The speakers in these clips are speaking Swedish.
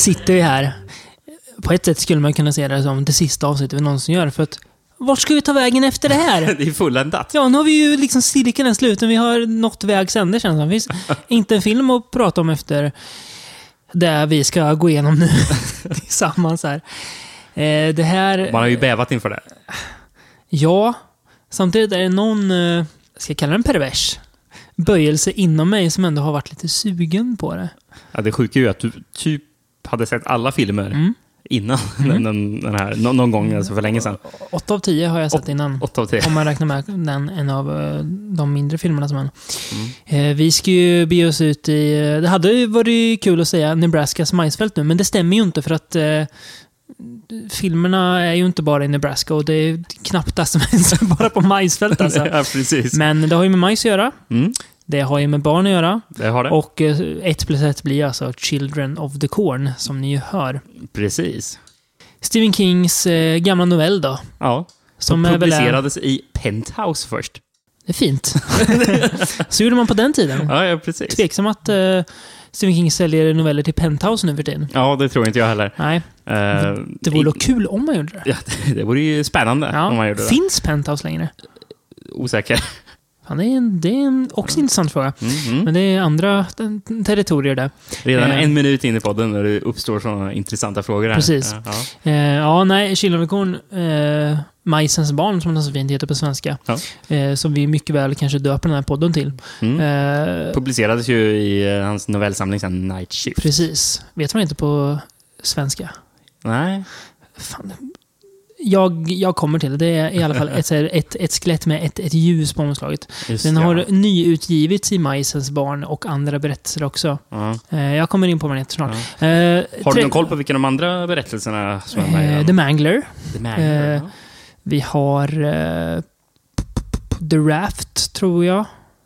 Sitter vi här. På ett sätt skulle man kunna se det som det sista avsnittet vi någonsin gör. För att, vart ska vi ta vägen efter det här? Det är fulländat. Ja, nu har vi ju liksom cirkeln är sluten. Vi har nått vägs ände känns det som. Det finns inte en film att prata om efter det vi ska gå igenom nu tillsammans här. Eh, det här... Man har ju bävat inför det. Ja, samtidigt är det någon, eh, ska jag kalla den pervers, böjelse inom mig som ändå har varit lite sugen på det. Ja, det sjuka är ju att du typ hade sett alla filmer Mm. innan den, den här, nå- någon gång alltså för länge sedan. Åtta av tio har jag sett innan. Åtta av tio. Om man räknar med den, en av eh, de mindre filmerna som är. Mm. Eh, Vi ska ju bege oss ut i... eh, Det hade ju varit kul att säga Nebraskas majsfält nu, men det stämmer ju inte för att eh, filmerna är ju inte bara i Nebraska och det är knappt det som är bara på majsfält alltså. ja, precis. Men det har ju med majs att göra. Mm, Det har ju med barn att göra. det har det. Och eh, ett plus ett blir alltså Children of the Corn, som ni ju hör. Precis. Stephen Kings eh, gamla novell då. Ja. Som Som är publicerades i Penthouse först. det är fint. Så gjorde man på den tiden. Ja, ja precis. Tveksam att eh, Stephen King säljer noveller till Penthouse nu för tiden. Ja, det tror inte jag heller. Nej, Eh, det vore dock kul om man gjorde det. Ja, det vore ju spännande om man Ja. gjorde det. Finns Penthouse längre? Osäker. Det är, en, det är en också en intressant fråga. Mm, mm. Men det är andra territorier där. Redan Eh. en minut in i podden när det uppstår sådana intressanta frågor här. Precis. Ja, ja. Eh, ja, nej, Corn, eh, Majsens barn som den så fint heter på svenska. Ja. Eh, som vi mycket väl kanske döper den här podden till. Mm. Eh, Publicerades ju i eh, hans novellsamling sen Night Shift. precis. Vet man inte på svenska? Nej. Fan. Jag, jag kommer till det. Det är i alla fall ett, ett, ett skelett med ett, ett ljus på omslaget. Just Den har ja. nyutgivits i Majsens barn och andra berättelser också. Ja. Eh, jag kommer in på den heter snart. Ja. Eh, Har du någon koll på vilka de andra berättelserna som är med Eh, den? The Mangler. The Mangler, eh, Vi har The Raft, tror jag.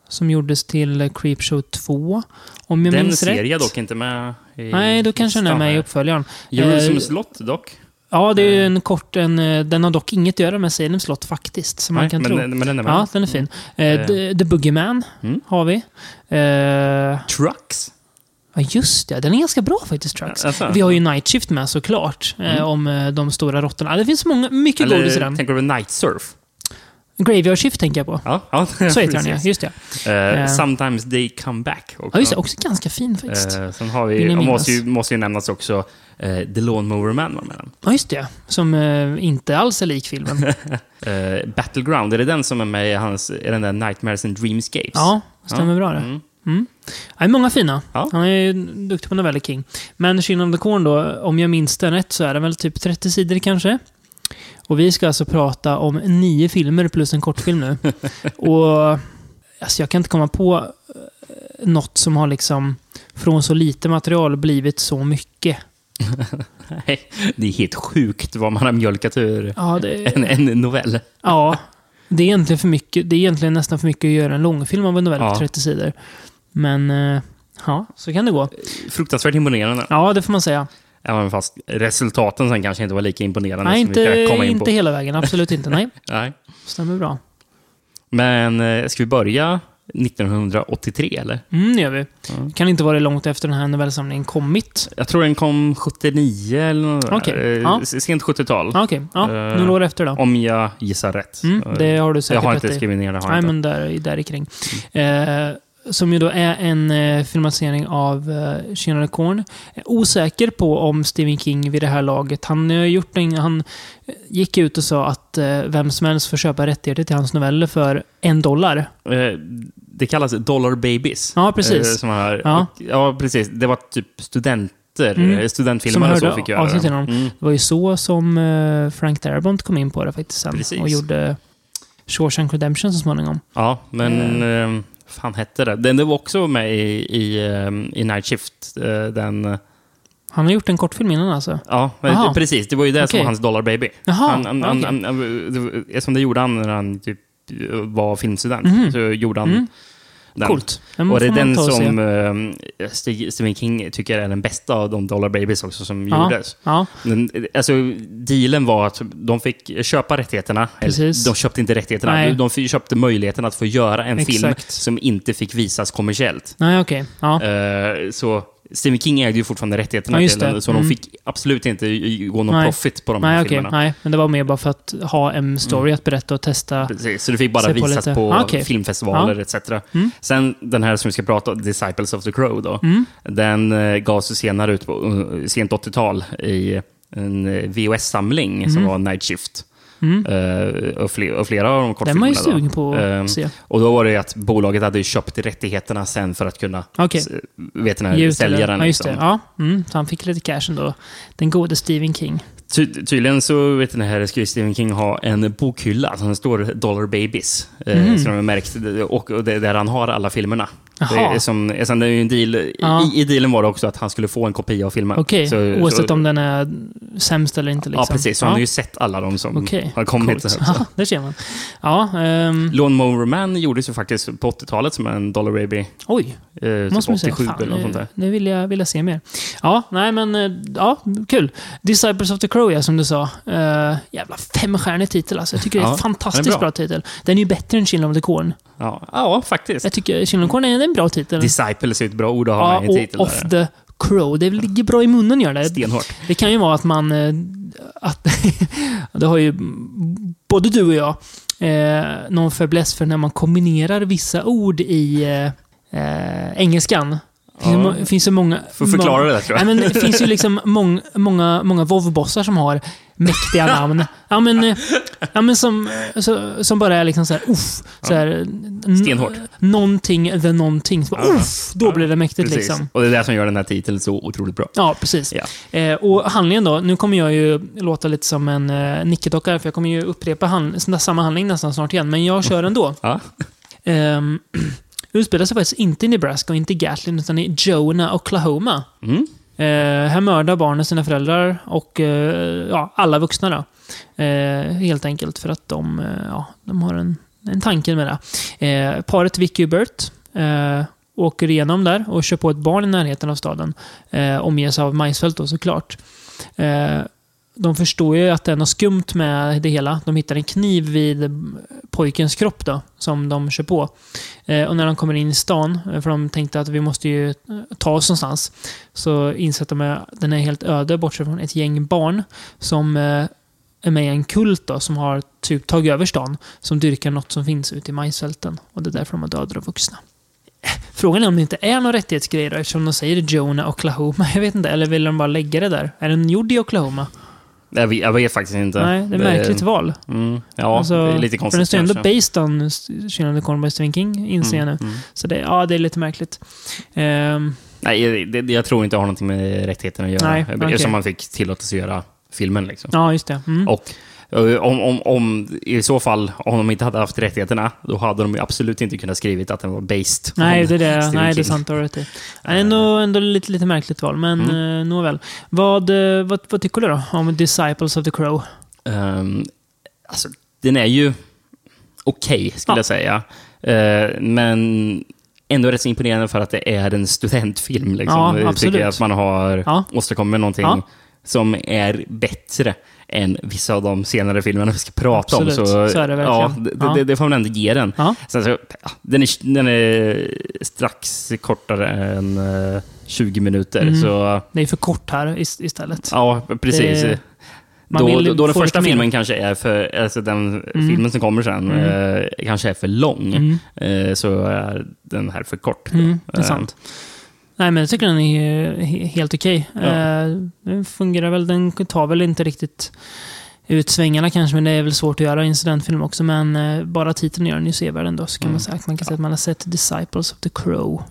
Som gjordes till Creepshow 2. Om jag Den minns ser rätt. jag dock inte med i Nej, då kanske den är med i uppföljaren. Jerusalem slott dock. Ja, det är ju en kort... En, eh, den har dock inget att göra med Salem slott faktiskt, som man Nej, kan men, tro. men den är med. Ja, den är fin. Eh, Eh. The, The Boogeyman Mm. har vi. Eh, Trucks. ja, just det. Den är ganska bra faktiskt, Trucks. Alltså. Vi har ju Night Shift med såklart, eh, Mm. om eh, de stora råttorna. Det finns många, mycket Eller godis i den. tänker du på Night Surf? Graveyard Shift tänker jag på. Ja, ja Så heter den ja, just det. Eh, Eh. Sometimes they come back. Också. Ja, just det. Också ganska fin faktiskt. Eh, sen har vi, och måste ju, måste ju nämnas också, eh, The Lawnmower Man var med den. Ja, just det. Som eh, inte alls är lik filmen. Eh, Battleground, är det den som är med i hans, är den där Nightmares and Dreamscapes? ja, stämmer bra det. Mm. Mm. Ja, många fina. Ja. Han är ju duktig på noveller King. Men Children of the Corn då, om jag minns den rätt så är den väl typ 30 sidor kanske. Och vi ska alltså prata om nio filmer plus en kortfilm nu. Och alltså jag kan inte komma på eh, något som har liksom från så lite material blivit så mycket. Nej, det är helt sjukt vad man har mjölkat ur Ja, det, en, en novell. ja, det är egentligen för mycket. Det är egentligen nästan för mycket att göra en långfilm av en novell Ja. på 30 sidor. Men eh, ja, så kan det gå. Fruktansvärt imponerande. Ja, det får man säga. Även fast resultaten sen kanske inte var lika imponerande Nej, inte, in inte hela vägen. Absolut inte. Nej, Nej. stämmer bra. Men eh, ska vi börja 1983 eller? Mm, det gör vi. Ja. Kan inte vara långt efter den här novellsamlingen kommit. Jag tror den kom 79 eller något. Okej, Eh, ja. Sent 70-tal. Ah, Okej, ja, Eh, några år efter då. Om jag gissar rätt. Mm, det har du jag säkert har rätt inte skrivit ner det. Har Nej, jag inte. men där, där kring. Eh, som ju då är en eh, filmatisering av eh. Jag är Osäker på om Stephen King vid det här laget, han har gjort en, han eh, gick ut och sa att eh, vem som helst får köpa rättigheter till hans noveller för en dollar. Eh, Det kallas Dollar Babies. Ja, precis. Eh, här, Ja. ja. ja, precis. Det var typ studenter, Mm. eh, Som studentfilmare hörde så fick göra det. Mm. Det var ju så som eh, Frank Darabont kom in på det faktiskt sen. Precis. Och gjorde Shawshank Redemption så småningom. Ja, men... Eh, fan hette det? Den det var också med i, i, eh, i Night Shift. eh, Den... eh, Han har gjort en kortfilm innan alltså? Ja, Aha. precis. Det var ju det som Okej. var hans Dollar Baby. Jaha, han, han, okej. han, han, som det gjorde han när han typ var filmstudent. Mhm. Så gjorde han Mm. Den. Coolt. Den Och det är den som eh, Stig- Stephen King tycker är den bästa av de Dollar Babies också som Ja. gjordes. Ja, Men, alltså, dealen var att de fick köpa rättigheterna. Precis. De köpte inte rättigheterna. Nej. De köpte möjligheten att få göra en film Exakt. som inte fick visas kommersiellt. nej okej. Ja. Eh, så Stephen King ägde ju fortfarande rättigheterna Ja, till den, så Mm. de fick absolut inte gå någon Nej. profit på de Nej, här okej. filmerna. Nej, men det var mer bara för att ha en story att berätta och testa. Precis, så det fick bara på visas lite. på Ah, okej. filmfestivaler etc. Mm. Sen den här som vi ska prata om, Disciples of the Crow, då, Mm. den eh, gavs senare ut på uh, sent 80-tal i en eh, VHS-samling som var Night Shift. Mm. Eh, och, fler, och flera av de Den kortfilmerna. var ju sugen på att Ehm, se. Och då var det ju att bolaget hade köpt rättigheterna sen för att kunna s- vet den ut det. säljaren. Ja, just det. liksom. Ja, mm. Så han fick lite cash ändå. Den gode Stephen King. Ty tydligen så vet ni här, ska Stephen King ha en bokhylla som det står Dollar Babies. Eh, Mhm. som de märkt, och, och det, där han har alla filmerna. Det Jaha. som, sen det är ju en deal, Ja. i, I dealen var det också att han skulle få en kopia av filmen. Okej, Så- oavsett så- om den är sämst eller inte. Liksom. Ja, precis. Så han har ju sett alla de som Okej, har kommit. coolt. Så. Ja, där ser man. Ja, ehm, Lawnmower Man gjordes ju faktiskt på 80-talet som en Dollar Baby. oj. Eh, Måste man typ säga. 87 Fan, eller något sånt där. nu, vill jag, vill jag se mer. Ja, nej men, eh, ja, kul. Disciples of the Crow, ja, som du sa. Uh, jävla femstjärnig titel alltså. Jag tycker det är Ja, en fantastiskt är bra. bra. titel. Den är ju bättre än Children of the Corn. Ja, ja faktiskt. Jag tycker Children of the Corn är en bra titel. Disciples är ett bra ord att ja, ha med i titeln. Off där. the Crow. Det ligger bra i munnen, gör det. Stenhårt. Det kan ju vara att man... eh, Att, det har ju både du och jag eh, någon fäbless för när man kombinerar vissa ord i eh, eh, engelskan. Det finns, Ja. må- det finns så många... Får förklara det där tror jag. Nej, men det finns ju liksom mång, många, många vovbossar som har mäktiga namn. Ja, men, eh, ja, men som, så, som bara är liksom så här, uff, så här, Stenhårt. Någonting, the någonting. Så bara, Ja. uff, då blir det mäktigt Precis. liksom. Och det är det som gör den här titeln så otroligt bra. Ja, precis. Ja. Eh, och handlingen då, nu kommer jag ju låta lite som en eh, nickedocka, för jag kommer ju upprepa hand, samma handling nästan snart igen, men jag kör ändå. Ja. Um, utspelar sig faktiskt inte i Nebraska och inte i Gatlin, utan i Jonah, Oklahoma. Mm. Eh, här mördar barnen sina föräldrar och eh, ja, alla vuxna då. Eh, helt enkelt för att de, eh, ja, de har en, en tanke med det. Eh, paret Vicky och Bert eh, åker igenom där och kör på ett barn i närheten av staden. Eh, omges av majsfält då såklart. Eh, de förstår ju att det är något skumt med det hela. De hittar en kniv vid pojkens kropp då, som de kör på. Eh, och när de kommer in i stan, eh, för de tänkte att vi måste ju eh, ta oss någonstans, så inser de att den är helt öde, bortsett från ett gäng barn som eh, är med i en kult då, som har typ tagit över stan, som dyrkar något som finns ute i majsfälten. Och det är därför de har dödat de vuxna. Frågan är om det inte är någon rättighetsgrej då, eftersom de säger Jonah, Oklahoma. Jag vet inte, eller vill de bara lägga det där? Är den gjord i Oklahoma? Jag vet, jag vet faktiskt inte. Nej, det är märkligt val. Mm, ja, Alltså, det är lite För konstigt den står ändå kanske. based on Children of the Corn by Stephen King, inser jag nu. Mm, mm. Så det, ja, det är lite märkligt. Ehm, Nej, det, det, jag tror inte det har någonting med rättigheterna att göra. Nej, okej. Eftersom man fick tillåtelse att göra filmen. Liksom. ja, just det. Mm. Och om, om, om, i så fall, om de inte hade haft rättigheterna, då hade de ju absolut inte kunnat skrivit att den var based Nej, det är, det. Stephen Nej, det är sant. I. Nej, Ändå, ändå lite, lite märkligt val, men Mm. mm. nåväl. Vad, eh, vad, vad tycker du då om Disciples of the Crow? Ehm, alltså, den är ju okej, skulle Ja. jag säga. Eh, men ändå rätt så imponerande för att det är en studentfilm. Liksom. Ja, jag absolut. tycker att man har Ja. åstadkommit någonting Ja. som är bättre än vissa av de senare filmerna vi ska prata Absolut, om. så är det verkligen. Ja, det, Ja. Det, det får man ändå ge den. Ja, Sen så, den, är, den är strax kortare än eh, 20 minuter. Mm. Så det är för kort här ist- istället. ja, precis. Det- då, då, då den första filmen kanske är för, alltså den filmen som kommer sen, Mm. eh, kanske är för lång. Mm. Eh, så är den här för kort. Mm, det är Eh, sant. Nej, men jag tycker den är he- helt okej. Ja. Eh, Den fungerar väl, den tar väl inte riktigt ut svängarna kanske, men det är väl svårt att göra i en studentfilm också. Men eh, bara titeln gör den ju sevärd ändå, så kan Mm. man säga. Man kan säga att man har sett Disciples of the Crow.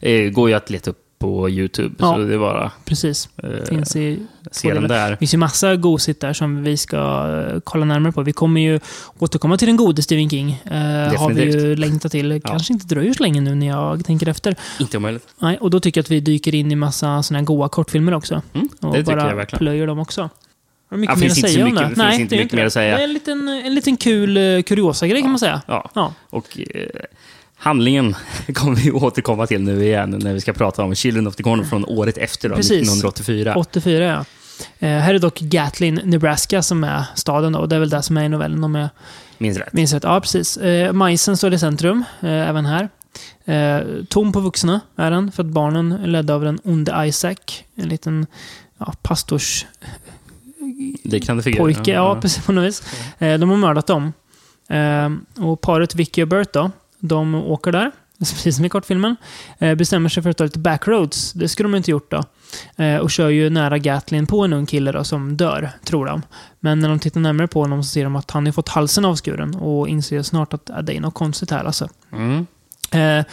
eh, går ju att leta upp på YouTube, Ja. så det är bara Precis. eh, Finns i se den där. Det finns ju massa gosigt där som vi ska eh, kolla närmare på. Vi kommer ju återkomma till den gode Stephen King. Eh, har vi ju längtat till. Kanske inte dröjer så länge nu när jag tänker efter. Inte omöjligt. Nej, och då tycker jag att vi dyker in i massa såna här goa kortfilmer också. Mm, Och det tycker bara jag verkligen. plöjer dem också. Har mycket Ja, mer att om det? finns Nej, inte mycket mer att säga. Det är en liten, en liten kul uh, kuriosa-grej kan man säga. Ja. Ja. Och eh, handlingen kommer vi återkomma till nu igen när vi ska prata om Children of the Corn från året efter, då, Precis. 1984. 84 ja. Eh, här är dock Gatlin, Nebraska som är staden då. Och det är väl det som är i novellen om jag Minns rätt. minns rätt. Ja, precis. Eh, majsen står i centrum, eh, även här. Eh, tom på vuxna är den, för att barnen är ledda av den onde Isaac. En liten ja, pastors Liknande figur. pojke, ja, precis på något vis. Eh, de har mördat dem. Eh, och paret Vicky och Bert då, de åker där, precis som i kortfilmen. Eh, bestämmer sig för att ta lite backroads. Det skulle de inte gjort då. Eh, och kör ju nära Gatlin på en ung kille då, som dör, tror de. Men när de tittar närmare på honom så ser de att han har fått halsen avskuren och inser snart att ja, det är något konstigt här alltså. Mm. Eh,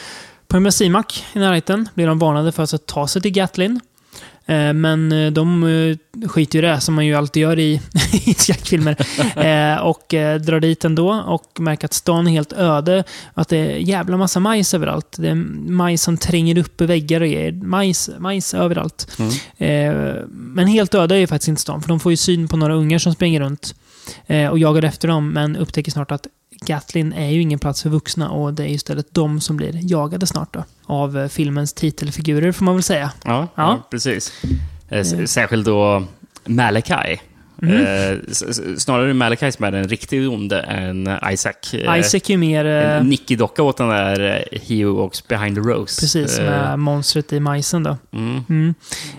på en bensinmack i närheten blir de varnade för att ta sig till Gatlin. Eh, men eh, de eh, skiter ju det, som man ju alltid gör i, i skräckfilmer. Och drar dit ändå och märker att stan är helt öde. Att det är jävla massa majs överallt. Det är majs som tränger upp i väggar och grejer. Majs, majs överallt. Mm. Men helt öde är ju faktiskt inte stan, för de får ju syn på några ungar som springer runt och jagar efter dem, men upptäcker snart att Gatlin är ju ingen plats för vuxna och det är istället de som blir jagade snart då. Av eh, filmens titelfigurer, får man väl säga. Ja, ja. Ja. precis. Eh, Mm. Särskilt då Malachi. Mm. Eh, snarare Malachi som är den riktigt onde än Isaac. Isaac är ju mer... En Nicky-docka åt den där He Who Walks Behind the Rose. Precis, med monstret i majsen då. mm.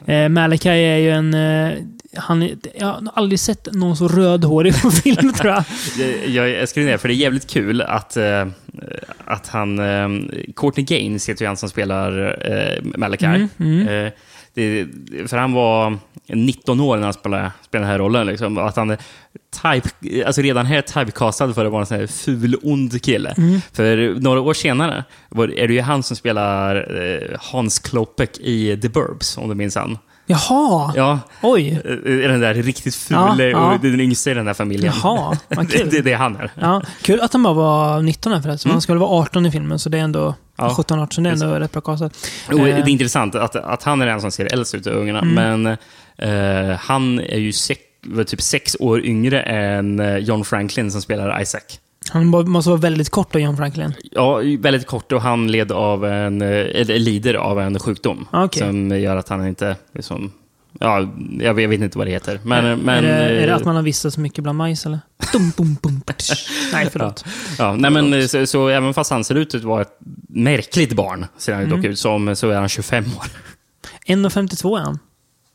Mm. Malachi är ju en... Han jag har aldrig sett någon så rödhårig på film, tror jag. Jag, jag, skrev ner, för det är jävligt kul att, eh, att han... Eh, Courtney Gaines heter ju han som spelar eh, Malachi. Mm, mm. Det, för han var 19 år när han spelade, spelade den här rollen. Liksom. Att han type, alltså redan här typecastad för att vara en sån här ful, ond kille. Mm. För några år senare var, är det ju han som spelar eh, Hans Klopek i The Burbs, om du minns han. Jaha! Ja, Oj! eh, den där riktigt fule Ja, ja. och den yngsta i den där familjen. Jaha, vad det, kul. det är det han är. Ja, kul att han bara var 19 här förresten. Han skulle vara 18 i filmen, så det är ändå... Mm. Ja. 17-18, så det är ändå rätt bra castat. Och det Eh, är intressant att, att han är den som ser äldst ut av ungarna, Mm. men eh, han är ju sex, typ sex år yngre än eh, John Franklin som spelar Isaac. Han måste vara väldigt kort då, John Franklin. Ja, väldigt kort och han led av en, eh, eller lider av en sjukdom Okej. som gör att han inte liksom, Ja, jag vet, inte vad det heter. Men, är, men, är, det, är det eh, att man har vistats så mycket bland majs, eller? Dum, bum, ptsch. Nej, förlåt. Ja, nej men eh, så, så även fast han ser ut att vara ett märkligt barn, ser han Mm. dock ut som, så är han 25 år. 1,52 är han.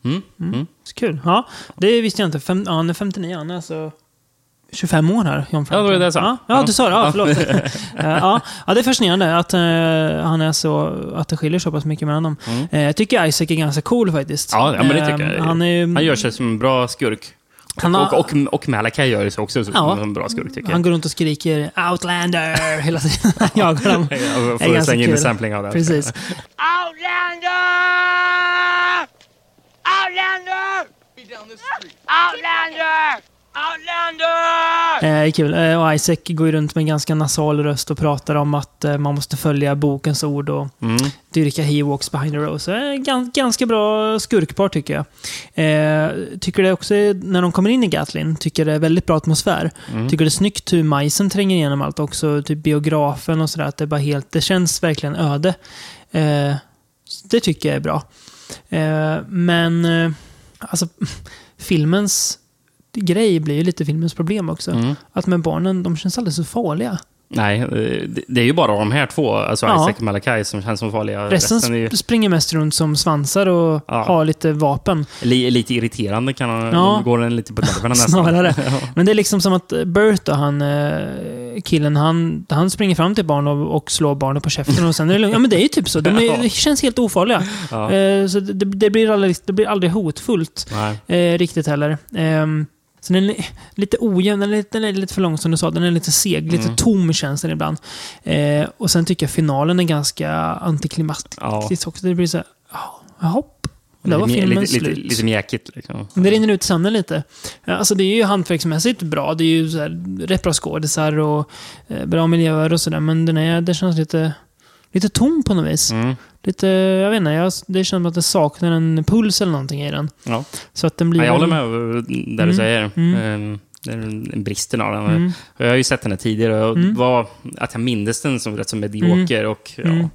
Mm. Mm. Så kul. Ja, det visste jag inte. Fem, ja, han är 59, han är alltså 25 år här, John Franklin. Ja, det var det jag sa. Ja, ja, du sa det. Ja, förlåt. Eh, ja, ja, det är fascinerande att, eh, han är så, att det skiljer så pass mycket mellan dem. Mm. Eh, jag tycker Isaac är ganska cool faktiskt. Ja, ja, men det tycker jag. Han, är, Han gör sig som en bra skurk. Han har- och, och, och Malachi gör sig också som Ja. en bra skurk, tycker han jag. går runt och skriker “Outlander” hela tiden. Han jagar dem. Jag får slänga in en sampling av det. Precis. Outlander! Outlander! Outlander! Outlander! Eh, kul. Eh, och Isaac går ju runt med en ganska nasal röst och pratar om att eh, man måste följa bokens ord och Mm. dyrka He Walks Behind the Rose. Eh, gans, ganska bra skurkpar tycker jag. Eh, tycker det också, är, när de kommer in i Gatlin, tycker det är väldigt bra atmosfär. Mm. Tycker det är snyggt hur majsen tränger igenom allt också. Typ biografen och sådär. Att det bara helt, det känns verkligen öde. Eh, det tycker jag är bra. Eh, men, eh, alltså, filmens grej blir ju lite filmens problem också. Mm. Att med barnen, de känns alldeles så farliga. Nej, eh, det- är ju bara de här två, alltså Ja. Isaac och Malachi, som känns som farliga. Resten Resten ju sp- springer mest runt som svansar och Ja. har lite vapen. li, lite irriterande, kan han, Ja. går den lite på nerverna nästan. Snarare. Men det är liksom som att Bert, då, han, eh, killen, han, han springer fram till barn och, och slår barnen på käften och sen är det lugnt. Ja men det är ju typ så. De är, det känns helt ofarliga. Ja. Eh, så det, det, blir aldrig, det blir aldrig hotfullt Nej. eh, riktigt heller. Så den är lite ojämn, den är, lite- den är lite för lång som du sa. Den är lite seg, lite Mm. tom känns den ibland. Eh, och sen tycker jag finalen är ganska antiklimatisk Ja. också. Det blir så här, hopp. Där var lite, filmen lite, slut. lite, lite mjäkigt. Liksom. Det rinner ut i sanden lite. Alltså det är ju hantverksmässigt bra. Det är ju så här, rätt bra skådisar och eh, bra miljöer och sådär. Men den är, det känns lite, lite tom på något vis. Mm. Lite, jag vet inte, jag, det känns som att det saknar en puls eller någonting i den. Ja. Så att den blir... Ja, jag håller med där Mm. du säger. Mm. Mm. Det är en en bristen av den. Mm. Jag har ju sett den här tidigare och Mm. var, att jag mindes den som rätt så medioker och ja, Mm.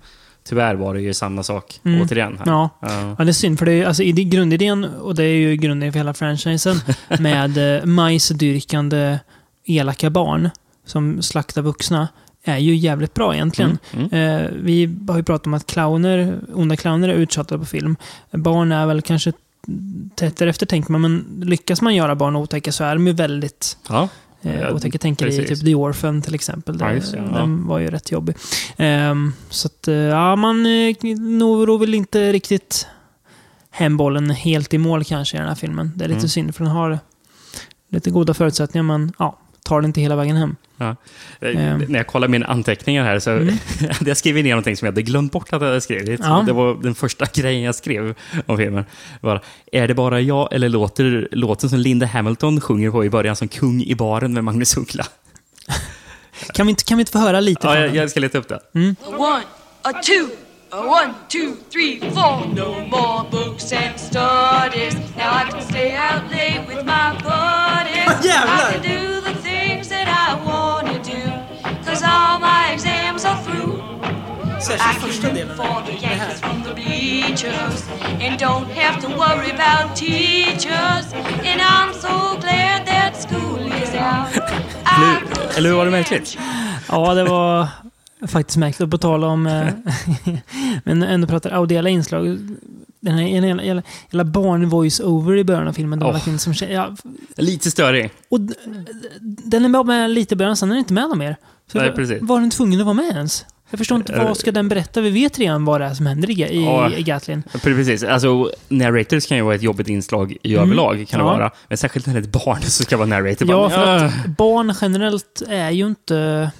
tyvärr var det ju samma sak Mm. återigen. Här. Ja. Ja. Ja, det är synd. För det är, alltså, grundidén, och det är ju grunden för hela franchisen, med eh, majsdyrkande elaka barn som slaktar vuxna, är ju jävligt bra egentligen. Mm, Eh, vi har ju pratat om att clowner, onda clowner är utsatta på film. Barn är väl kanske tätt därefter tänker man, men lyckas man göra barn otäcka så är de ju väldigt Ja. eh, Ja, otäcka. Tänker i typ The Orphan till exempel. Ja, Där, det, ja. Den var ju rätt jobbig. Ehm, så att, eh, ja, man eh, når väl inte riktigt hem bollen helt i mål kanske i den här filmen. Det är lite Mm. synd, för den har lite goda förutsättningar, men ja, tar den inte hela vägen hem. Ja. Eh, Ehm. När jag kollar mina anteckningar här så Mm. hade jag skrivit ner någonting som jag hade glömt bort att jag hade skrivit. Ja. Det var den första grejen jag skrev om filmen. Var, är det bara jag eller låter låten som Linda Hamilton sjunger på i början som kung i baren med Magnus Uggla? Kan vi inte, kan vi inte få höra lite Ja, jag, jag ska leta upp det. A one, a two, a one, two, three, four. No more books and studies. Now I can stay out late with my buddies. I I can root for the Yankees from the bleachers and don't have to worry about teachers. And I'm so glad that school is out. I Eller, eller hur var det märkligt? Ja, det var faktiskt märkligt. Och på tal om... eh, men ändå pratar audiella inslag. Den här hela, hela, hela barn-voice-over i början av filmen. Åh. verkligen som... Ja, Lite störig. och den är bara med lite i början, sen är den inte med någon mer. Så Nej, var- precis. Var den tvungen att vara med ens? Jag förstår inte, Eh, vad ska den berätta? Vi vet redan vad det är som händer i, i, Ja. i Gatlin. Precis. Alltså, narrators kan ju vara ett jobbigt inslag i Mm. överlag. Kan det Ja. vara. Men särskilt när det är ett barn som ska vara narrator. Ja, Bara, för att barn generellt är ju inte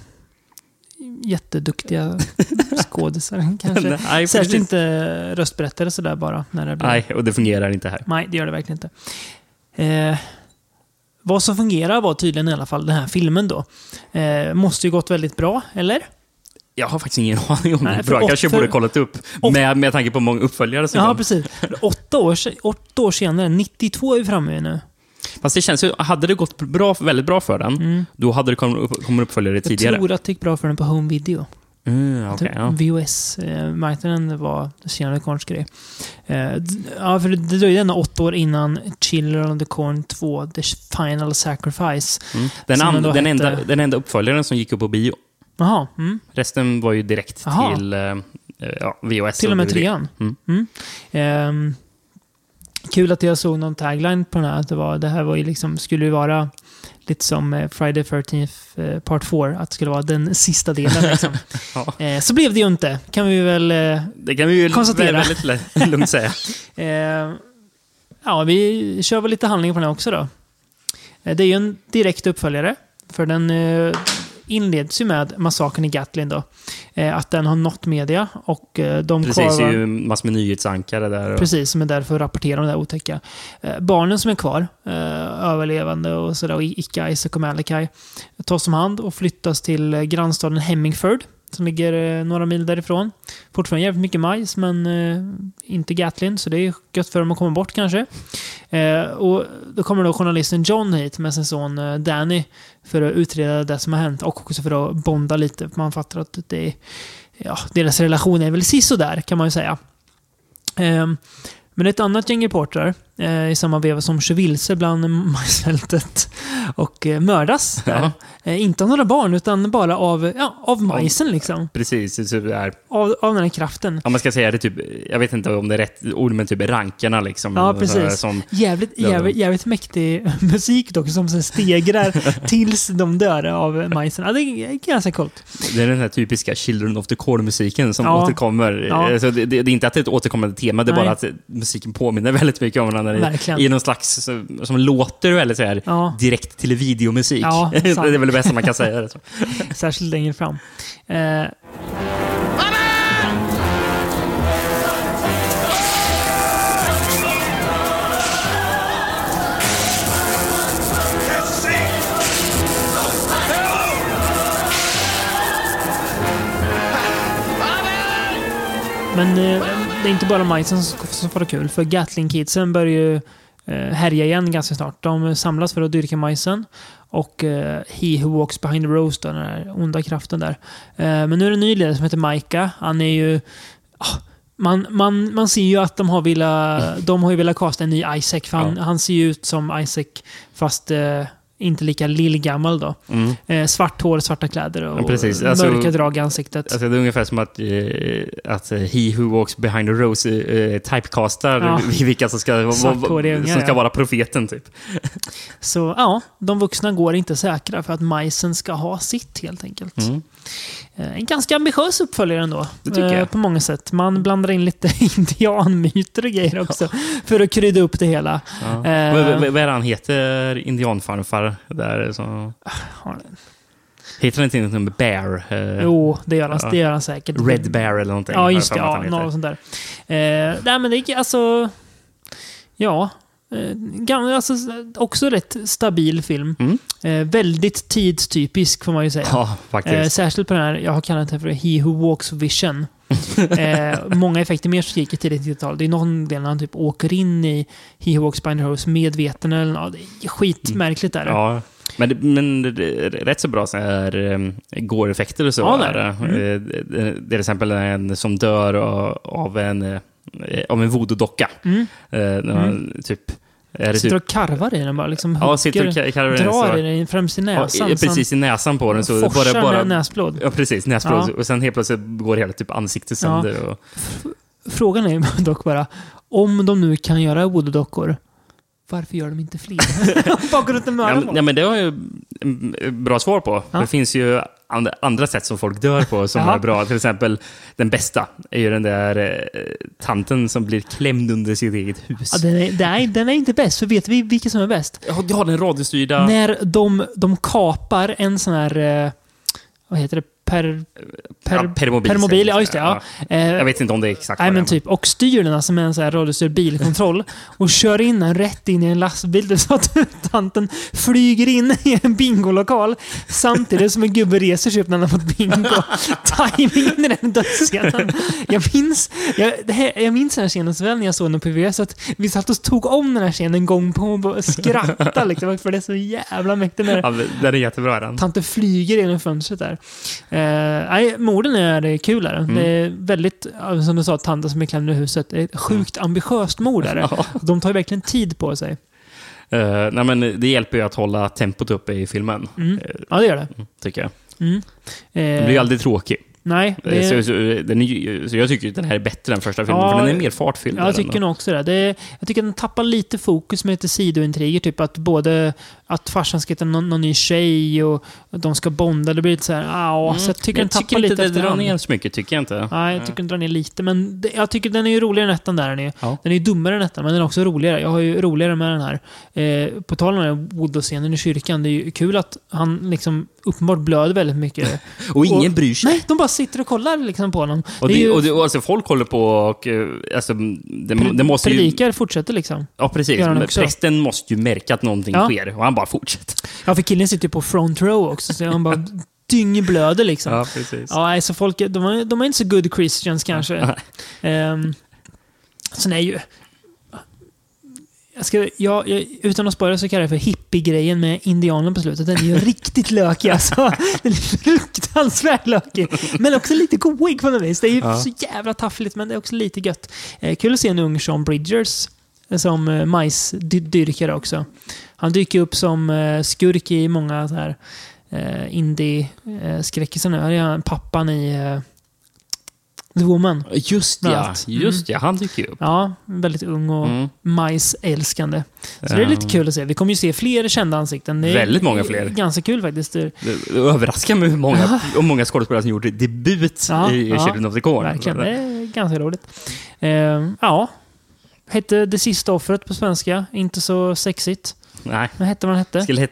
jätteduktiga skådisar kanske. Nej, Särskilt inte röstberättare sådär bara. När det blir... Nej, och det fungerar inte här. Nej, det gör det verkligen inte. Eh, vad som fungerar var tydligen i alla fall den här filmen då. Eh, måste ju gått väldigt bra, eller? Jag har faktiskt ingen aning om Nej, det. Bra, jag åt- kanske borde kollat upp. åt- Med, med tanke på hur många uppföljare som Ja, kom. precis. Åtta år, åtta år senare, 92 är vi framme vid nu. Fast det känns ju, hade det gått bra, väldigt bra för den, Mm. då hade det kommit upp, kommit uppföljare Jag tidigare. tror att det gick bra för den på home video. Mm, Jag tror ja. VHS-marknaden var senare Korns grej. Eh, ja, för det dröjde ändå åtta år innan Children of the Corn 2, The Final Sacrifice. mm. den, som an, ändå den, hette- enda, den enda uppföljaren som gick upp på bio. Jaha, mm. Resten var ju direkt Jaha. till eh, ja, VHS. till och med trean. Mm. Ehm, kul att jag såg någon tagline på den här. Att det, var, det här var ju liksom, skulle ju vara lite som eh, Friday 13th eh, Part 4. Att det skulle vara den sista delen. Liksom. Ja. Eh, så blev det ju inte. Kan vi väl... Eh, Det kan vi ju Konstatera. väldigt lätt- lugnt säga. Eh, ja, vi kör väl lite handling på den här också då. Eh, det är ju en direkt uppföljare. För den eh, inleds ju med massakern i Gatlin då. Eh, att den har nått media och eh, de Precis, det kvarvar- är ju massor med nyhetsankare där. Och, Precis, som är där för att rapportera om det här otäcka. Eh, barnen som är kvar, överlevande och sådär, och Ika, Isaac och Malachi, tas om hand och flyttas till grannstaden Hemmingford, som ligger eh, några mil därifrån. Fortfarande jävligt mycket majs, men eh, inte Gatlin, så det är gött för dem att komma bort kanske. Eh, och då kommer då journalisten John hit med sin son eh, Danny för att utreda det som har hänt och också för att bonda lite. Man fattar att det är, ja, deras relation är väl sisådär, kan man ju säga. Eh, men ett annat gäng reportrar i samma veva som kör vilse bland majsfältet och eh, mördas. Ja. Eh, inte av några barn, utan bara av, ja, av majsen liksom. Precis, typ där. Av, av den här kraften. Om man ska säga det typ, jag vet inte om det är rätt ord, men typ rankarna liksom. Ja, precis. Som, Jävligt, Ja. jävligt, jävligt mäktig musik dock, som stegrar tills de dör av majsen. Ja, det är ganska coolt. det är den här typiska Children of the Corn-musiken som Ja. återkommer. Ja. Alltså, det, det, det är inte att det är ett återkommande tema, det är Nej. bara att musiken påminner väldigt mycket om varandra. Verkligen. I någon slags, som, låter väldigt så här, Ja. direkt till videomusik. Ja, det är väl det bästa man kan säga. Alltså. Särskilt längre fram. Eh, Men eh, det är inte bara majsen som, som får det kul. För Gatling-kidsen börjar ju eh, härja igen ganska snart. De samlas för att dyrka majsen. Och eh, He Who Walks Behind the Rose, då, den här onda kraften där. Eh, men nu är det en ny ledare som heter Maika. Han är ju... ah, man, man, man ser ju att de har velat, de har ju velat kasta en ny Isaac. För han, Ja. han ser ju ut som Isaac, fast eh, inte lika lillgammal då. Eh, svart hår, svarta kläder och Mm. Precis. Alltså- mörka drag i ansiktet. Alltså, det är ungefär som att, eh, att eh, He Who Walks Behind the Rose eh, typecastar Ja. vilka som ska, ungar, som ska ja. vara profeten. Typ. Så ja, de vuxna går inte säkra för att majsen ska ha sitt helt enkelt. Mm. Eh, En ganska ambitiös uppföljare ändå. Det tycker eh, jag. På många sätt. Man blandar in lite indianmyter och grejer också. För att krydda upp det hela. Ja. Eh. Vad- vad- Vad är det han heter, indianfarfar? Där, så... Har den. Heter han inte någonting med Bear? Eh, Jo, det gör han, Ja. det gör han säkert. Red Bear eller någonting. Ja, just det. Ja, något sånt där. Eh, nej, men det är alltså... Ja. Eh, alltså, också rätt stabil film. Mm. Eh, väldigt tidstypisk får man ju säga. Ja, Eh, särskilt på den här, jag har kallat den för He Who Walks Vision. eh, många effekter mer som gick i tidigt 90-tal. Det är någon del när han typ åker in i He Who Walks Behind Rose medveten eller ja, det är skitmärkligt där. Ja. Men, det, men det är rätt så bra så här, um, går-effekter och så. Ja, det är är det. det. Eh, det. Det är till exempel en som dör av, av en, eh, av en voodoo-docka. Mm. Eh, han typ... Är det Sitter typ och karvar i den bara. Liksom ja, sitter och hugger, ka- kallar den drar i den främst i Ja, näsan. i- precis i näsan på den. Så forsar bara, bara, näsblod. Ja, precis. Näsblod. Ja. Och sen helt plötsligt går hela typ ansiktet Ja. sönder. Och, Frågan är dock bara, om de nu kan göra voodoo-dockor, varför gör de inte fler? Bara runt och ja, mörda men, folk. ja, men det har jag ju bra svar på. Ja. Det finns ju and- andra sätt som folk dör på som är bra. Till exempel, den bästa är ju den där eh, tanten som blir klämd under sitt eget hus. Ja, den, är, nej, den är inte bäst, för vet vi vilka som är bäst? Ja, du har den radiostyrda... När de, de kapar en sån här... Eh, vad heter det? Per... Per, ja, permobil. permobil, ja just det. Ja. Eh, Jag vet inte om det är exakt Nej men är, typ, och styr den alltså med en radiostyrd bilkontroll och kör in den rätt in i en lastbil så att tanten flyger in i en bingolokal samtidigt som en gubbe reser sig upp när han har fått bingo. Timingen i den dödsscenen. Jag minns, jag, här, jag minns den här scenen så väl när jag såg den på VHS att vi satt och tog om den här scenen gång på gång och skrattade liksom, för det är så jävla mäktigt när Ja, den är jättebra den. tanten flyger genom fönstret där. Eh, nej, morden är kul där. Mm. Det är väldigt, ja, som du sa, tanten som är klämd i huset. Det är ett sjukt ambitiöst mord där. De tar ju verkligen tid på sig. Eh, nej, men det hjälper ju att hålla tempot uppe i filmen, Mm. eh, Ja, det gör det. tycker jag. Mm. Den Eh, blir ju aldrig tråkig. Nej, det Eh, Så, är, så, den är, så jag tycker att den här är bättre än första filmen, Ja, för den är mer fartfylld. Ja, jag tycker nog också det. det jag tycker den tappar lite fokus med lite sidointriger. Typ att både att farsan ska hitta någon, någon ny tjej och de ska bonda. Det blir lite så här, ah, så jag tycker Mm. den jag tappar tycker inte lite det drar ner så mycket, tycker jag inte. Nej, jag tycker den drar ner lite. Men det, jag tycker den är ju roligare än ettan där. Den är, Ja. den är ju dummare än ettan, men den är också roligare. Jag har ju roligare med den här. Eh, på tal om den här Woodlow-scenen i kyrkan. Det är ju kul att han liksom uppenbart blöder väldigt mycket. Och ingen Och- bryr sig. Nej, de bara sitter och kollar liksom på honom. Och, det det, ju, och, det, och alltså, folk håller på och... eh, Alltså, det, det måste ju... predikar fortsätter liksom. Ja, precis. Men. Prästen måste ju märka att någonting Ja. sker och han bara fortsätter. Ja, för killen sitter ju på front row också, så han bara dyngblöder liksom. Ja. precis. nej, så folk, de är, de är inte så good Christians kanske. Um, sen är ju... Jag ska, jag, jag, utan att spara så kallar jag det för hippie-grejen med indianen på slutet. Den är ju riktigt lökig alltså. Den är fruktansvärt lökig. Men också lite goig på något vis. Det är ju Ja. så jävla taffligt, men det är också lite gött. Eh, kul att se en ung Sean Bridgers eh, som eh, majsdyrkare också. Han dyker upp som eh, skurk i många så här eh, indie-skräckisar nu. Här är han pappan i eh, The Woman. Just ja, just ja. Han dyker ju upp. Ja, väldigt ung och Mm. majsälskande. Så det är lite kul att se. Vi kommer ju se fler kända ansikten. Det är Väldigt många fler. Ganska kul faktiskt. Det- Det, det överraskar mig hur många, hur många skådespelare som gjort debut Ja, i ja. Children of the Corn. Verkligen. Det är ganska roligt. Eh, ja. Hette Det sista offret på svenska. Inte så sexigt. Nej. Vad hette den hette? Skulle het,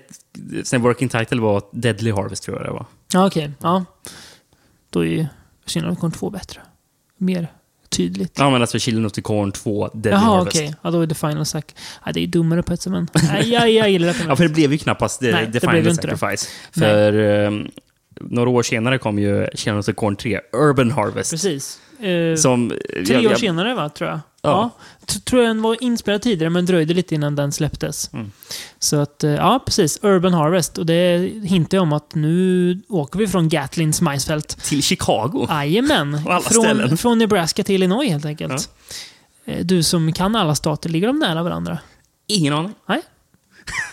sen working title var Deadly Harvest, tror jag det var. Ja, okej. Ja. Då är ju Children of the Corn 2 bättre. Mer tydligt. Ja, men alltså Children of the Corn 2, Deadly Jaha, Harvest. okej. Ja, då är det Final Sack. Ja, det är dummare på ett sätt, men... Nej, jag, jag gillar det Ja, för det blev ju knappast the, Nej, the det Final. Sacrifice. För ehm, några år senare kom ju Children of the Corn 3, Urban Harvest. Precis. Eh, Som, Tre jag- år jag- senare, va? Tror jag. Ja. Ja. Tror jag den var inspelad tidigare, men dröjde lite innan den släpptes. Mm. Så att, eh, ja, precis. Urban Harvest. Och det hintar ju om att nu åker vi från Gatlins majsfält. Till Chicago. Jajamän. Från, ställen. från Nebraska till Illinois, helt enkelt. Eh, Du som kan alla stater, ligger de nära varandra? Ingen aning. Nej.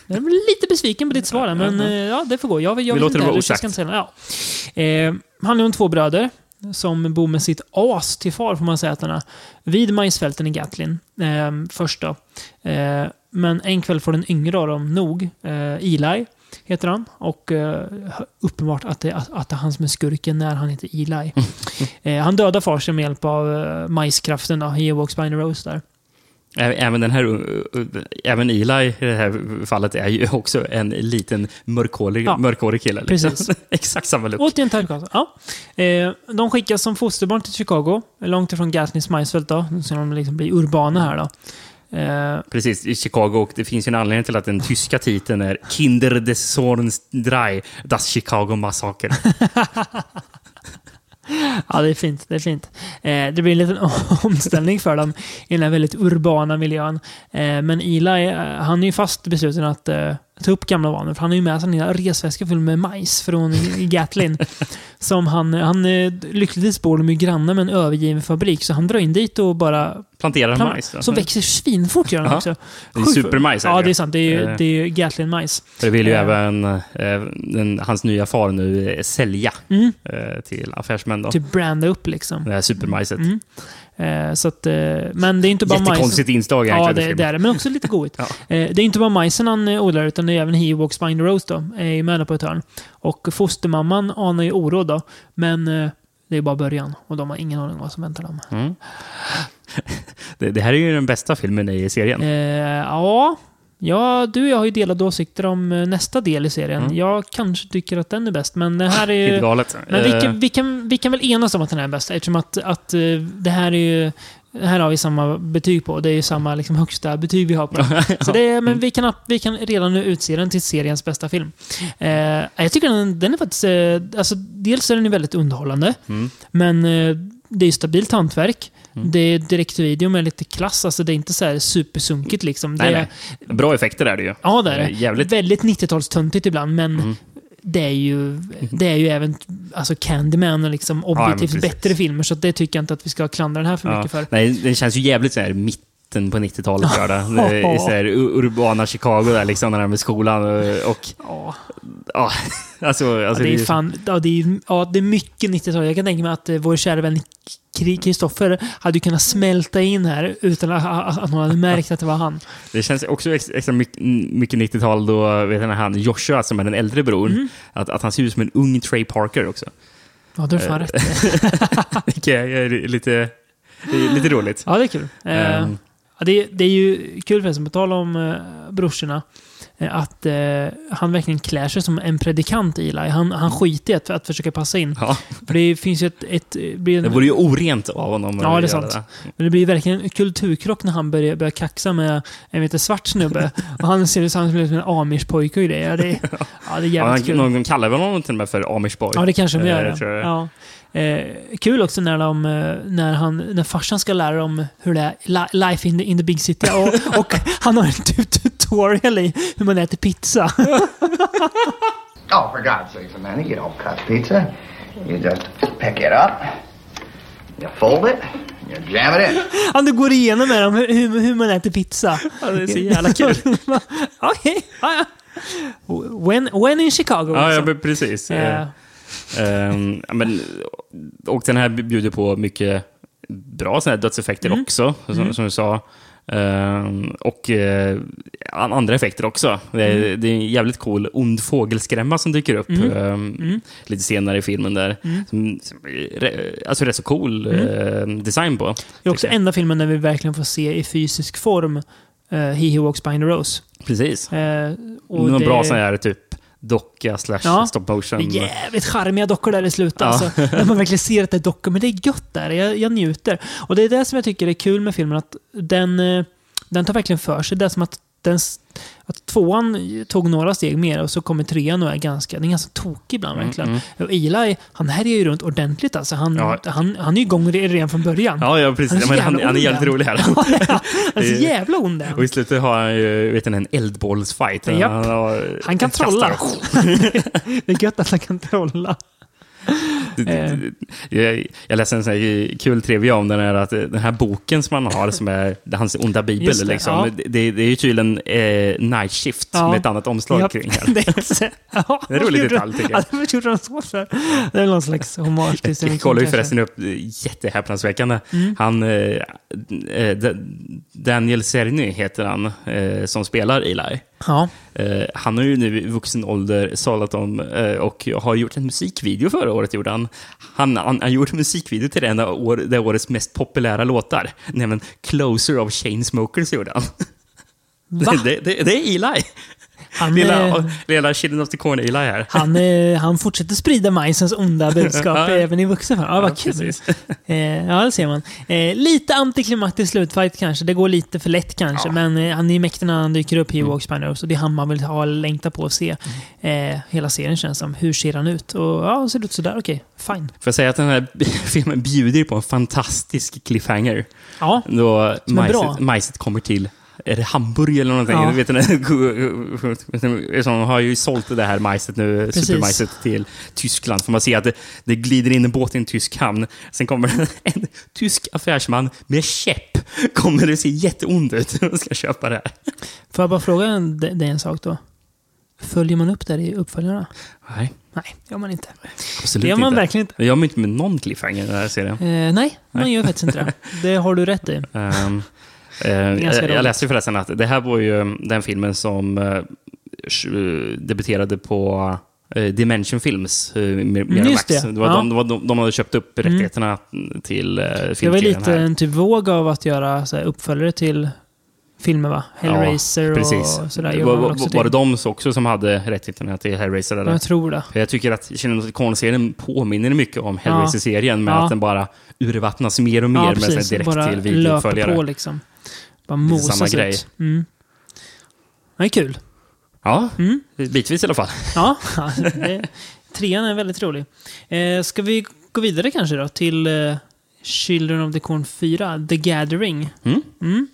Jag är lite besviken på ditt svar där, men eh, ja, det får gå. Jag, jag Vi låter det inte vara jag osagt. inte ja. eh, handlar om två bröder som bor med sitt as till far, får man säga att han är, vid majsfälten i Gatlin. Eh, först då. Eh, men en kväll får den yngre av dem nog. Eh, Eli heter han. Och eh, uppenbart att det, att, att det är han som är skurken när han heter Eli. eh, han dödar far sig med hjälp av eh, majskraften, då, He Walks by the Rose där. Även, den här, även Eli i det här fallet är ju också en liten mörkhårig, Ja. mörkhårig kille. liksom. Precis. Exakt samma look. Återigen typecast. Ja. Eh, de skickas som fosterbarn till Chicago, långt ifrån Gatlins majsfält då, så de liksom blir urbana här då. Eh, Precis, i Chicago. Och det finns ju en anledning till att den tyska titeln är Kinder des Zorns drei, das Chicago Massacre. ja, det är fint. Det är fint. Eh, det blir en liten omställning för dem i den här väldigt urbana miljön. Eh, men Eli, eh, han är ju fast besluten att eh, ta upp gamla vanor, för han har ju med sig en lilla resväska full med majs från Gatlin. som han, han eh, lyckligtvis bor de ju grannar med en övergiven fabrik, så han drar in dit och bara Planterar Plan- majs. då. Som växer svinfort gör Ja. också. Det är supermajs, Ja, det är sant. Det är Eh. det är Gatlin-majs. Det vill ju Eh. även eh, den, hans nya far nu sälja Mm. eh, till affärsmän. Då. Typ branda upp liksom. Det här supermajset. Mm. Eh, så att, eh, men det är inte bara. Jättekonstigt inslag Ja, det, det är det. Men också lite godigt. Ja. eh, det är inte bara majsen han odlar, utan det är även He Walks By the Rose då. Är med på ett hörn. Och fostermamman anar ju oråd då. Men det är bara början. Och de har ingen aning om vad som väntar dem. Mm. det, det här är ju den bästa filmen i serien. Ja, ja, du och jag har ju delade åsikter om eh, nästa del i serien. Mm. Jag kanske tycker att den är bäst, men det här är ju... galet. Men vi Eh, kan, vi, kan, vi kan väl enas om att den är bäst, eftersom att, att eh, det här är ju... Här har vi samma betyg på. Det är ju samma liksom, högsta betyg vi har på den. Så det är, men vi kan, vi kan redan nu utse den till seriens bästa film. Eh, jag tycker den, den är faktiskt... Eh, alltså, dels är den ju väldigt underhållande, Mm. men eh, det är ju stabilt hantverk. Mm. Det är direktvideo med lite klass. Alltså det är inte så här supersunkigt liksom. Nej, är, nej. Bra effekter är det ju. Ja, det är det. Jävligt. Väldigt 90-talstöntigt ibland, men Mm. det är ju, det är ju även alltså Candyman och liksom objektivt precis. bättre filmer, så det tycker jag inte att vi ska klandra den här för Ja. mycket för. Nej, den känns ju jävligt så här mitten på 90-talet. gör det. Det är I så här ur- urbana Chicago där liksom, när de är med skolan. Och, Ja, ja, alltså, ja, alltså, det är fan, ja, det är, ja, det är mycket 90-tal. Jag kan tänka mig att eh, vår kära vän Kristoffer hade ju kunnat smälta in här utan att, någon hade märkt att det var han. Det känns också ex- extra mycket, mycket 90-tal då, vet jag, han Joshua, som är den äldre bror, Mm. att, att han ser ut som en ung Trey Parker också. Ja, du har fan rätt. Vilket är lite, det lite roligt. Ja, det är kul. Eh, Ehm, Ja, det, det är ju kul förresten, på tal om eh, brorsorna, eh, att eh, han verkligen klär sig som en predikant, Eli. Han, han skiter i att, att försöka passa in. ja, För det finns ju ett... ett eh, blir en, det vore ju orent av honom. Ja, det är sant. men det blir verkligen en kulturkrock när han börjar, börjar kaxa med en lite svart snubbe. och han ser ut som en amish-pojke och grejer. Ja, det, ja, det är Ja, jävligt han, kul. någon kallar väl honom till och med för Amish boy. Ja, det kanske de Eh, gör. jag. Ja. Eh, kul också när, de, eh, när, han, när farsan ska lära dem hur det är, li- life in the, in the big city. Och, och han har en tu- tutorial i hur man äter pizza. Oh, for God's sakes, Amanda, you don't cut pizza. You just pick it up, you fold it, you jam it in. Han du går igenom med dem hur, hur, man äter pizza. Ja, det är så jävla kul. Okej, ja, ja. When, when in Chicago. Ja, ja men precis. Eh, Ehm, ja, men, och den här bjuder på mycket bra såna här dödseffekter Mm. också, som, som du sa. Ehm, och eh, an- andra effekter också. Det är, Mm. det är en jävligt cool ond fågelskrämma som dyker upp ehm, Mm. lite senare i filmen. där. Som, som alltså rätt så cool Mm. eh, design på. det är också enda filmen där vi verkligen får se i fysisk form uh, He Who Walks Behind the Rose. Precis. Eh, och Någon det- bra sån här typ docka slash Ja. stop motion. Jävligt charmiga dockor där i slutet. Ja. Alltså, när man verkligen ser att det är dockor. Men det är gött där. Jag, jag njuter. Och det är det som jag tycker är kul med filmen. Att den, eh, den tar verkligen för sig. Det är som att, den, att tvåan tog några steg mer och så kommer trean och är ganska, den är ganska tokig ibland verkligen. Och Eli, han härjar ju runt ordentligt alltså. Han, Ja. han, han är ju igång re- redan från början. Ja, ja precis. Han är Han han, han är jävligt han. rolig här. Han är så jävla ond Och han. i slutet har han ju vet ni, en eldbollsfight. Har- Han kan trolla. det är gött att han kan trolla. Eh. Jag, jag läste en sån här kul trivia om den här, att den här boken som han har, som är hans onda bibel, det, liksom, ja. det, det är ju tydligen eh, Night Shift Ja. med ett annat omslag Ja, kring här. det är, också- ja, Det är en rolig detalj, tycker jag. Ja, gjorde de så för? Det är någon slags hommage till Jag Stephen King, kollar ju kanske. förresten upp, eh, jättehäpnadsväckande. Mm. Han, eh, eh, Daniel Cerny heter han, eh, som spelar Eli. Ja, Eh, han har ju nu i vuxen ålder salat om eh, och har gjort en musikvideo förra året. Gjorde han. Han, han har gjort en musikvideo till en av år, det årets mest populära låtar, nämligen Closer of Chainsmokers gjorde han. Det, det, det är Eli! Han, Lilla, lilla Children of the Corn Eli här. han, han fortsätter sprida majsens onda budskap Ja. även i vuxen Ja, vad kul. Eh, ja, det ser man. Eh, lite antiklimaktisk slutfight kanske. Det går lite för lätt kanske. Ja. Men eh, han är mäktig när han dyker upp, Hugh Nose. Och det är han man vill ha längta på att se. Eh, hela serien känns som. Hur ser han ut? Och ja, ser ut sådär. Okej, fine. Får jag säga att den här filmen bjuder på en fantastisk cliffhanger. Ja, Då majset, majset kommer till är det Hamburg eller någonting? Ja. Vet, den, som har ju sålt det här majset nu, Precis. supermajset till Tyskland. Får man se att det, det glider in en båt i en tysk hamn. Sen kommer en tysk affärsman med käpp. Kommer det se jätteond ut och ska köpa det här. får jag bara fråga dig en sak då? Följer man upp där i uppföljarna? Nej, Nej, gör man inte. absolut Det gör man inte. verkligen inte. Det gör man inte med någon cliffhanger i den här serien. Eh, nej, man gör faktiskt inte det. Det har du rätt i. Ganska jag, jag läste ju förresten att det här var ju den filmen som eh, sh- debuterade på eh, Dimension Films, uh, Mm, det. det var Ja. de, de, de hade köpt upp Mm. rättigheterna till uh, Det var filmserien lite här. en typ våg av att göra så här, uppföljare till filmer va? Hellraiser Precis. och sådär. Var, var, var det de också som hade rättigheterna till Hellraiser? Eller? Jag tror det. Jag tycker att Kinokorn-serien påminner mycket om Hellraiser-serien med Ja. att den bara urvattnas mer och mer Ja, med precis. direkt Bara till videouppföljare. på liksom. Bara mosas samma grej. ut. Mm. Det är kul. Ja, Mm. bitvis i alla fall. Ja, trean är väldigt rolig. Eh, ska vi gå vidare kanske då till eh, Children of the Corn 4, The Gathering. Mm. Mm.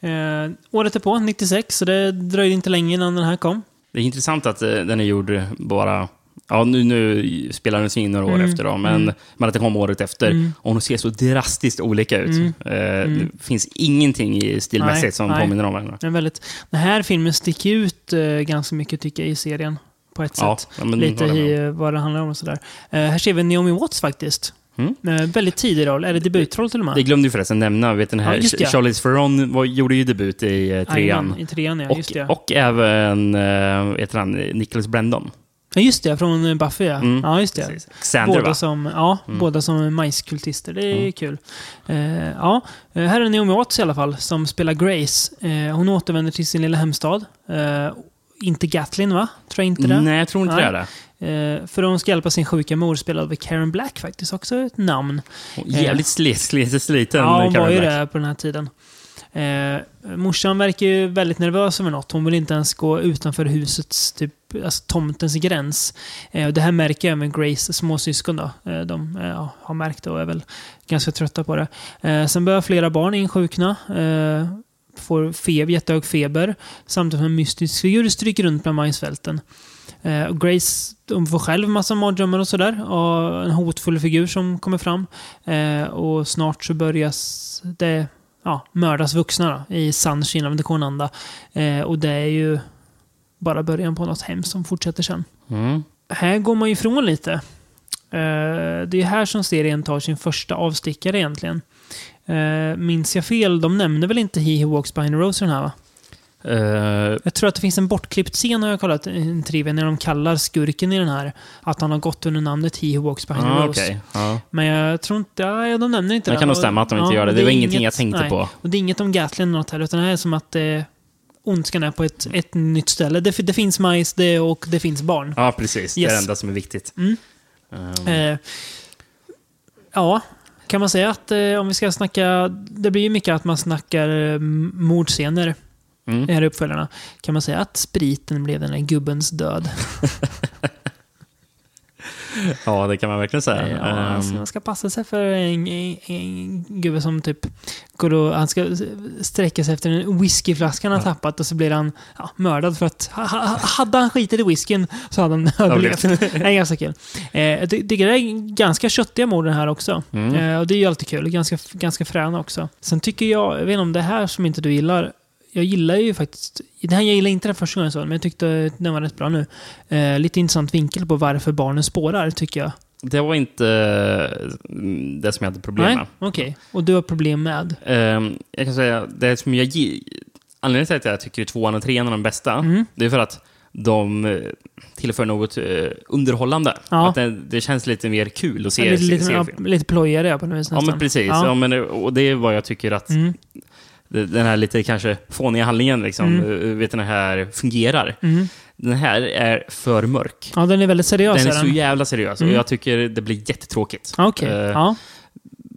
Eh, året är på, 96, så det dröjde inte länge innan den här kom. Det är intressant att eh, den är gjord bara... Ja, nu, nu spelar den sig in några år Mm, efter, då, men, mm. men att det kom året efter. Mm. Och de ser så drastiskt olika ut. Mm, Eh, mm. Det finns ingenting i stilmässigt Nej, som nej. påminner om varandra. Den, väldigt, den här filmen sticker ut eh, ganska mycket tycker jag i serien. På ett Ja, sätt. ja, Lite i vad det handlar om och sådär. Eh, här ser vi Naomi Watts faktiskt. Mm. Väldigt tidig roll. Är det debutroll till och med? Det glömde ju förresten nämna. Vet, den här Ja. Charlize Theron var, gjorde ju debut i eh, trean. Jajamän, I trean, ja. Och, och även han, Nicholas Brandon. Ja, just det. Från eh, Buffy, ja. Mm, Ja, just det. Precis. Xander, båda va? som, ja, Mm. båda som majskultister. Det är Mm. kul. Eh, ja, eh, här är Naomi Watts i alla fall, som spelar Grace. Eh, hon återvänder till sin lilla hemstad. Eh, inte Gatlin, va? Tror jag inte det. Nej, jag tror inte Nej. det är det. Eh, för hon ska hjälpa sin sjuka mor, spelad av Karen Black faktiskt. Också ett namn. Jävligt slet, slet, sliten. ja, hon Karen var ju Black. det på den här tiden. Eh, morsan verkar ju väldigt nervös över något. Hon vill inte ens gå utanför husets, typ, alltså tomtens gräns. Eh, och det här märker även Grace småsyskon då. Eh, de eh, har märkt det och är väl ganska trötta på det. Eh, sen börjar flera barn insjukna. Eh, får feber, jättehög feber. Samtidigt som en mystisk figur stryker runt bland majsfälten. Eh, och Grace de får själv massa mardrömmar och sådär. Och en hotfull figur som kommer fram. Eh, och snart så börjas det ja, mördas vuxna då, i sann Kina Konanda. Eh, och det är ju bara början på något hemskt som fortsätter sen. Mm. Här går man ju ifrån lite. Eh, det är här som serien tar sin första avstickare egentligen. Eh, minns jag fel, de nämner väl inte He Who Walks Behind the Rose i den här va? Eh, Jag tror att det finns en bortklippt scen har jag kollat en trivia när de kallar skurken i den här att han har gått under namnet He Who Walks Behind the ah, Rose. okej. Ja. Men jag tror inte, ja, de nämner inte Det det. kan nog stämma att de inte ja, gör det. och Det var ingenting jag tänkte nej. på. Och det är inget om Gatlin något här, utan det här är som att eh, ondskan är på ett, ett nytt ställe. Det, det finns majs det, och det finns barn. Ja, precis. Det är Yes. det enda som är viktigt. Mm. Um, Eh, ja, kan man säga att eh, om vi ska snacka... Det blir ju mycket att man snackar eh, mordscener mm. i här uppföljarna. Kan man säga att spriten blev den här gubbens död? Ja, det kan man verkligen säga. Ja, Ehm, alltså, man ska passa sig för en, en, en gubbe som typ går och, han ska sträcka sig efter en whiskyflaska han har tappat och så blir han ja, mördad för att ha, ha, hade han skitit i whiskyn så hade han överlevt. det är ganska kul. Eh, jag ty- tycker det är ganska köttiga mord den här också. Mm. Eh, och det är ju alltid kul. Ganska, ganska fräna också. Sen tycker jag, jag vet inte om det här som inte du gillar, jag gillar ju faktiskt, det här jag gillar inte den första gången jag såg den, men jag tyckte den var rätt bra nu. Eh, lite intressant vinkel på varför barnen spårar, tycker jag. Det var inte mm, det som jag hade problem Nej, med. okej. Och du har problem med? Ehm, jag kan säga, det som jag Anledningen till att jag tycker tvåan och trean är de bästa, Mm. det är för att de eh, tillför något eh, underhållande. Ja. Att det, det känns lite mer kul att se, lite, se, lite, se ja, film. lite plojigare ja, på något vis Ja, nästan. men precis. Ja. Ja. men, och det är vad jag tycker att Mm. Den här lite kanske fåniga handlingen liksom, Mm. eh, vet den här fungerar. Mm. Den här är för mörk. Ja, den är väldigt seriös. Den är är så jävla seriös Mm. och jag tycker det blir jättetråkigt. Okej. Eh, Ja.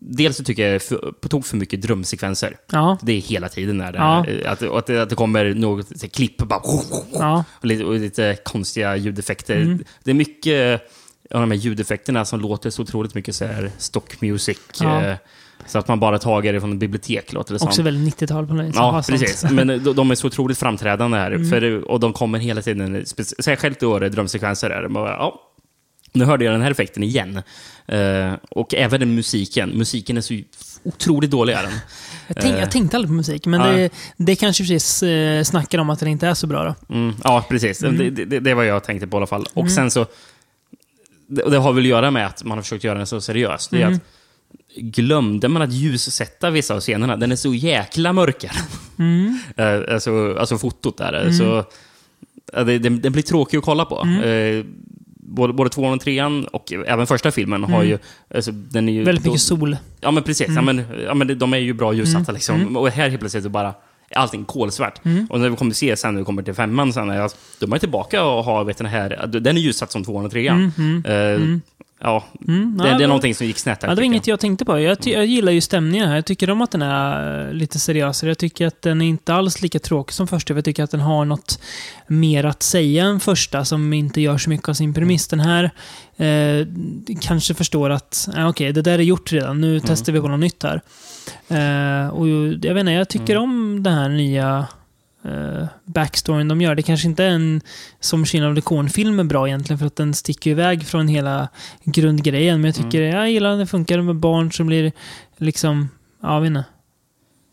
Dels så tycker jag för, på tok för mycket drömsekvenser. Ja. Det är hela tiden när det, Ja. är, att, att, det, att det kommer något så klipp bara, Ja. och, lite, och lite konstiga ljudeffekter. Mm. Det är mycket av de här ljudeffekterna som låter så otroligt mycket så här stock music. Ja. Eh, så att man bara tagit det från ett bibliotek, låter det som. Också väldigt 90-tal på något. Ja, precis. Men de, de är så otroligt framträdande här. Mm. För, och de kommer hela tiden, särskilt det är drömsekvenser. Är det bara, ja, nu hörde jag den här effekten igen. Eh, och även den musiken. Musiken är så otroligt dålig. Är den. Jag, tänk, Eh. jag tänkte aldrig på musik, men Ja. det, det kanske precis eh, snackar om att den inte är så bra då. Mm, ja, precis. Mm. Det, det, det var jag tänkte på i alla fall. Och sen så... Det, det har väl att göra med att man har försökt göra den så seriös. Det är Mm. att glömde man att ljussätta vissa av scenerna? Den är så jäkla mörk. är den. Mm. Eh, alltså, alltså fotot där. Så, ja, det, den, den blir tråkig att kolla på. Mm. Eh, både, både tvåan och trean och även första filmen har ju... Alltså, den är ju Mm. Väldigt då- mycket sol. Ja, men precis. Ja, men, ja, men de är ju bra ljussatta. Mm. Liksom. Och här helt plötsligt så bara är allting kolsvart. Mm. Och när vi kommer se sen när vi kommer till femman, sen, är jag, då är man tillbaka och har vet, den här... Den är ljussatt som tvåan och trean. Eh, Ja, Mm, det, ja, det är någonting som gick snett här. Ja, det var inget jag tänkte på. Jag, jag gillar ju stämningen här. Jag tycker om att den är eh, lite seriösare. Jag tycker att den är inte alls lika tråkig som första. Jag tycker att den har något mer att säga än första som inte gör så mycket av sin premiss. Den här eh, kanske förstår att eh, okej, det där är gjort redan. Nu testar vi på något nytt här. Eh, och jag vet inte, jag tycker om den här nya eh, backstoryn de gör. Det kanske inte är en som Children of the Corn-film är bra egentligen för att den sticker iväg från hela grundgrejen. Men jag tycker, jag gillar att det funkar med barn som blir liksom, ja, jag vet inte.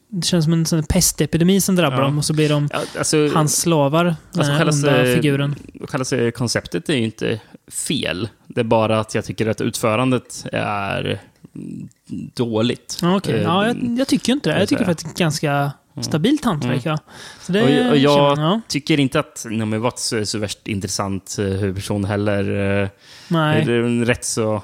Det känns som en sån pestepidemi som drabbar Ja. dem och så blir de Ja, alltså, hans slavar, den alltså, här själva, onda figuren. själva konceptet är ju inte fel. Det är bara att jag tycker att utförandet är mm, dåligt. Okej. Eh, ja, jag, jag tycker inte det. jag tycker faktiskt ganska stabilt hantverk. Ja. Så det Och, och jag jag, ja. tycker inte att Naomi Watts är så värst intressant eh, huvudperson heller. Eh, Nej. Det är en rätt så,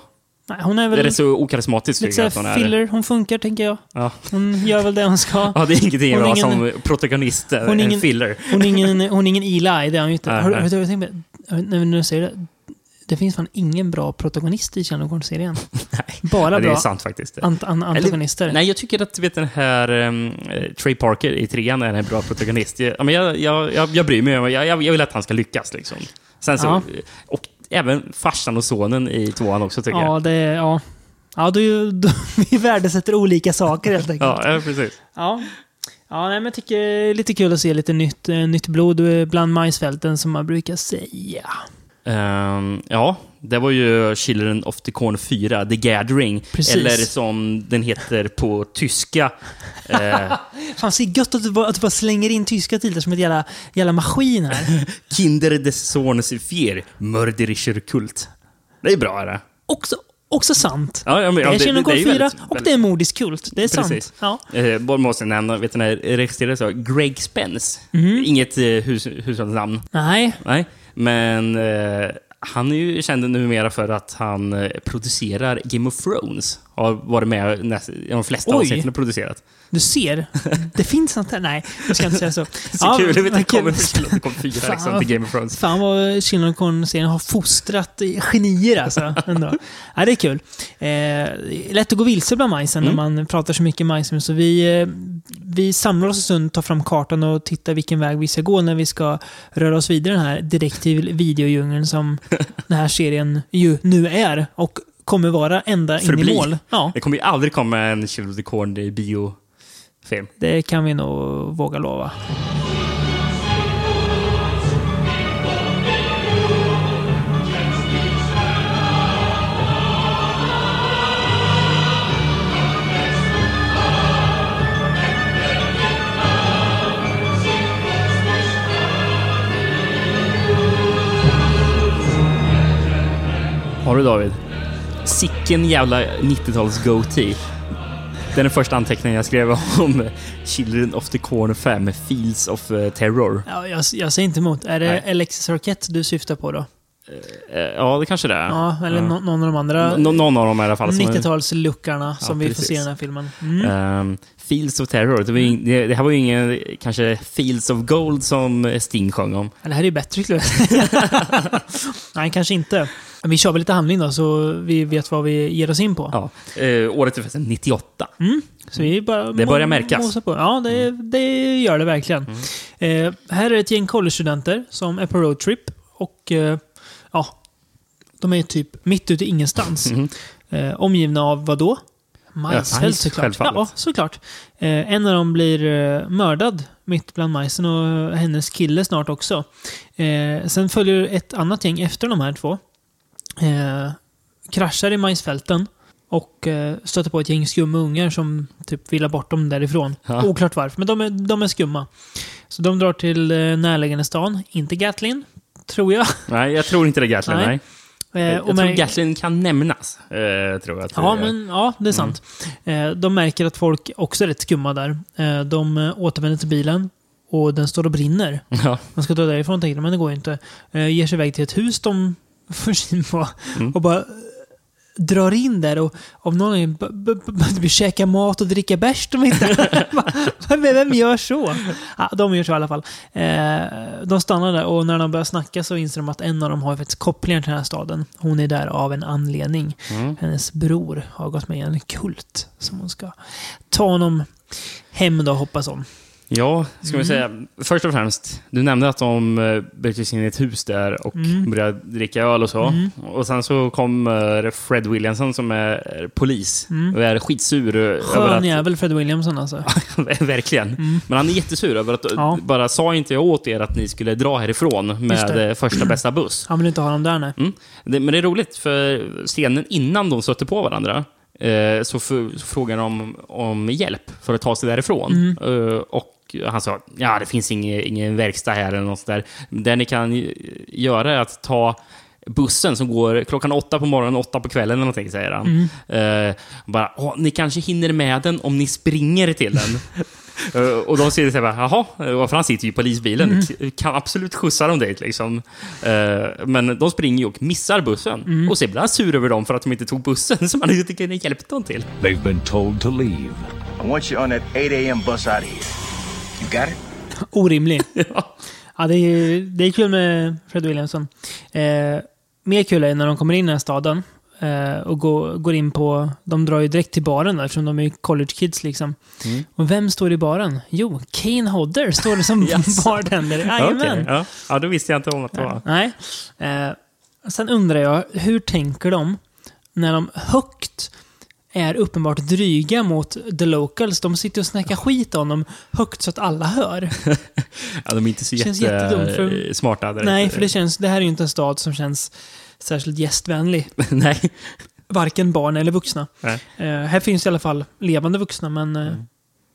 Nej, hon är det är väl så okarismatisk lite jag att hon är. filler. Hon funkar, tänker jag. Ja. Hon gör väl det hon ska. ja, det är ingenting jag har ingen- som protagonist. hon är en ingen- filler. Hon är ingen, hon är ingen Eli, det är hon ju inte. Har, nej. har, tänkt på, när du säger det, det finns fan ingen bra protagonist i Children serien Bara Ja, det bra är sant faktiskt. ant, an, antagonister. Nej, jag tycker att vet, den här um, Trey Parker i trean är en bra protagonist. Jag, men jag, jag, jag, jag bryr mig jag, jag jag vill att han ska lyckas. Liksom. Sen så, Ja. Och även farsan och sonen i tvåan också tycker jag. ja, det är... Ja. Ja, du, du, vi värdesätter olika saker helt enkelt. Ja, ja, precis. Ja. Ja, nej, men jag tycker det är lite kul att se lite nytt, eh, nytt blod bland majsfälten som man brukar säga. Ehm, ja, det var ju Children of the Corn 4, The Gathering. Precis. Eller som den heter på tyska. Eh, Fan, så gött att du, bara, att du bara slänger in tyska titlar som ett jävla, jävla maskin här. Kinder des Sohnes Vier, Mörderischer Kult. Det är bra, det? Också, också sant. Ja, ja, men, Det är Children of ju 4 väldigt- och det är Mordisk kult. Det är Precis. sant. Ja. Eh, bara måste nämna, vet du när registrerade så? Greg Spence. Mhm. Inget eh, hus, hushållsnamn. Nej, Nej, men eh, han är ju känd numera för att han eh, producerar Game of Thrones. Har varit med näst, i de flesta Oj. avsnitten och producerat. Du ser, det finns sånt här. Nej, jag ska inte säga så. Så kul, jag vet inte, kommer Chilton 4 liksom, till Game of Thrones. Fan vad of Corn-serien har fostrat genier alltså. Ändå. Ja, det är kul. Eh, lätt att gå vilse bland majsen Mm. när man pratar så mycket majs. Så vi, eh, vi samlar oss en stund, tar fram kartan och tittar vilken väg vi ska gå när vi ska röra oss vidare den här direkt till videodjungeln som den här serien ju nu är. Och kommer vara ända in i mål. Ja, Det kommer ju aldrig komma en Children of the Corn i biofilm. det kan vi nog våga lova. Har du David? Sicken jävla 90-tals goatee. Det är den första anteckningen jag skrev om Children of the Corn 5, Fields of eh, Terror. Ja, jag, jag säger inte emot. Är det Nej. Alexis Arquette du syftar på då? Eh, Ja, det kanske det är. Ja, eller Ja. nå- någon av de andra Nå- någon av dem i alla fall. som är- 90-talsluckarna som Ja, vi får se i den här filmen. Mm. Ehm, Fields of Terror. Det, ju, ing- det, det här var ju ingen kanske Fields of Gold som Sting sjöng om. Det här är ju bättre skulle jag säga. Nej, kanske inte. Vi kör väl lite handling då, så vi vet vad vi ger oss in på. Ja. Eh, året är förresten 98. Så vi bara Det börjar märkas. Mm. På. Ja, det, det gör det verkligen. Eh, här är ett gäng collegestudenter som är på roadtrip. Och eh, ja, de är typ mitt ute i ingenstans. Eh, omgivna av vad då? Majsfält Mm. majs, såklart. Ja, såklart. Eh, en av dem blir eh, mördad mitt bland majsen och hennes kille snart också. Eh, sen följer ett annat gäng efter de här två. Eh, kraschar i majsfälten och eh, stöter på ett gäng skumma ungar som typ ha bort dem därifrån. Ja. Oklart varför, men de är, de är skumma. Så de drar till eh, närliggande stan, inte Gatlin, tror jag. Nej, jag tror inte det är Gatlin. Nej. Nej. Eh, Jag, tror Gatlin kan nämnas. Eh, tror jag Ja, men ja, det är sant. Eh, de märker att folk också är rätt skumma där. Eh, de eh, återvänder till bilen och den står och brinner. Ja. De ska dra därifrån tänker de, men det går ju inte. Eh, ger sig iväg till ett hus de får syn på och bara eh, drar in där och av någon anledning b- käka mat och dricka bärs de inte. Vem gör så? Ja, de gör så i alla fall. Eh, de stannar där och när de börjar snacka så inser de att en av dem har faktiskt kopplingar till den här staden. Hon är där av en anledning. Hennes bror har gått med i en kult som hon ska ta honom hem då, hoppas hon. Ja, ska Mm. vi säga. Först och främst, du nämnde att de eh, bröt sig in i ett hus där och Mm. började dricka öl och så. Och sen så kom eh, Fred Williamson som är polis och är skitsur eh, över Mm. Skön att... jävel Fred Williamson alltså. Verkligen. Men han är jättesur över att Ja. bara sa inte jag åt er att ni skulle dra härifrån med första bästa buss. Han vill inte ha dem där nej. Mm. Det, men det är roligt, för scenen innan de stötte på varandra så, f- så frågar de om, om hjälp för att ta sig därifrån. Mm. Eh, och han sa, ja det finns ingen, ingen verkstad här eller något sådär. Det ni kan göra är att ta bussen som går klockan åtta på morgonen, åtta på kvällen eller någonting, säger han. Mm. Eh, bara, "Åh, ni kanske hinner med den om ni springer till den. Eh, och de säger så här, jaha, eh, för han sitter ju i polisbilen. Mm. Kan absolut skjutsa dem dit liksom. Men de springer ju och missar bussen. Mm. Och så blir han sur över dem för att de inte tog bussen som han inte kunde hjälpt dem till. They've been told to leave. I want you on that 8 a.m. bus out of here. You got it? Orimlig. Ja. Ja, det är, det är kul med Fred Williamson. Eh, mer kul är när de kommer in i den här staden eh, och går, går in på... De drar ju direkt till baren där, eftersom de är ju college kids liksom. Mm. Och vem står i baren? Jo, Kane Hodder står det som Yes. bartender. Jajamän. Okej, ja. ja, då visste jag inte om att det var... Nej. Eh, sen undrar jag, hur tänker de när de högt är uppenbart dryga mot the locals? De sitter och snackar skit om dem högt så att alla hör. Ja, de är inte så Känns jätte, för- smarta. direkt. Nej, för det känns... Det här är ju inte en stad som känns särskilt gästvänlig. Nej. Varken barn eller vuxna. Eh, här finns i alla fall levande vuxna, men... eh,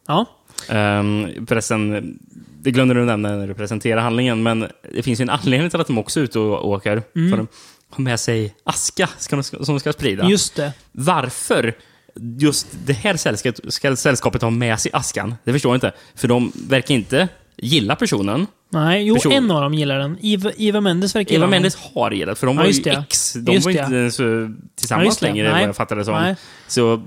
Ja. Um, förresten, det glömde du nämna när du presenterade handlingen, men det finns ju en anledning till att de också är ute och åker. För de har med sig aska ska de, som de ska sprida. Just det. Varför just det här sällskapet, ska sällskapet ha med sig askan? Det förstår jag inte. För de verkar inte gillar personen. Nej, jo, Person- en av dem gillar den. Eva, Eva Mendes verkar Eva gilla Mendes har gillat, för de Ja, var just ju det. ex. De Just var det. inte ens eh, Ja, tillsammans just det. längre, vad Nej. jag fattade det som. Nej. Så,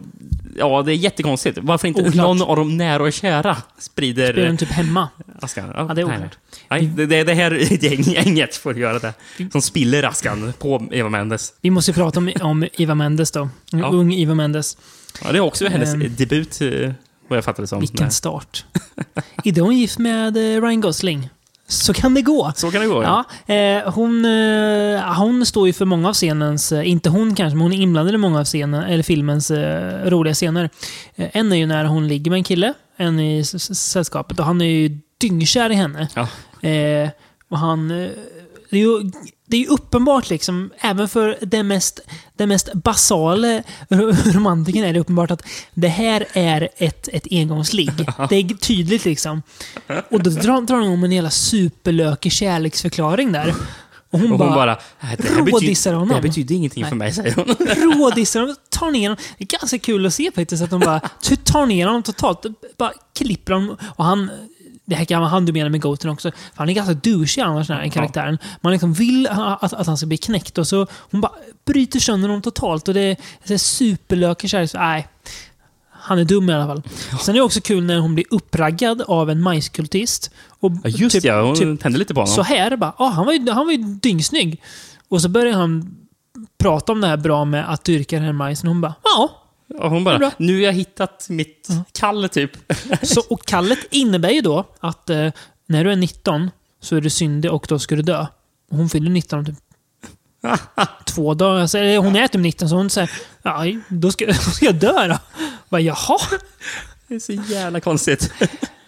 ja, det är jättekonstigt. Varför inte Oklart. någon av de nära och kära sprider Spelar den typ hemma. askan? Ja, det är nej, oklart. Nej, det, det, det här gänget får göra det. Som spiller askan på Eva Mendes. Vi måste ju prata om, om Eva Mendes då. En Ja. ung Eva Mendes. Ja, det är också hennes Ehm. debut, eh, vad jag fattade som. Vilken start. Idag är hon gift med eh, Ryan Gosling. Så kan det gå. Så kan det gå, Ja, eh, hon, eh, hon står ju för många av scenens, eh, inte hon kanske, men hon är inblandad i många av scenen, eller filmens eh, roliga scener. Eh, en är ju när hon ligger med en kille, en i sällskapet, och han är ju dyngkär i henne. Ja. Och han... Det är, ju, det är ju uppenbart, liksom, även för den mest, den mest basala ro- romantiken är det uppenbart att det här är ett, ett engångsligg. Det är tydligt liksom. Och då drar, drar hon om en jävla superlökig kärleksförklaring där. Och hon, Och hon bara, bara, "Nej, det här, rådissar honom. det här betyder ingenting Nej. för mig, säger hon. rådissar honom, tar ner honom. Det är ganska kul att se faktiskt att de bara tar ner honom totalt. Bara klipper honom. Och han... Det här kan han du menar med Goten också. För han är ganska douchig annars, den här karaktären. Man liksom vill att, att han ska bli knäckt och så hon bara bryter sönder honom totalt. Och det är, superlökig kärlek. Så, Nej. Han är dum i alla fall. Sen är det också kul när hon blir uppraggad av en majskultist. Och Ja, just typ- ja, hon typ tände lite på honom. så här bara, ah, han, var ju, han var ju dyngsnygg. Och så börjar han prata om det här bra med att dyrka den här majsen. Hon bara, ja. Och hon bara, nu har jag hittat mitt kall, typ. Så, och kallet innebär ju då att eh, när du är 19 så är du syndig och då ska du dö. Hon fyller 19 om typ två dagar. Alltså, hon är typ 19 så hon säger, ja, då ska, då ska jag dö då. Bara, Jaha? Det är så jävla konstigt.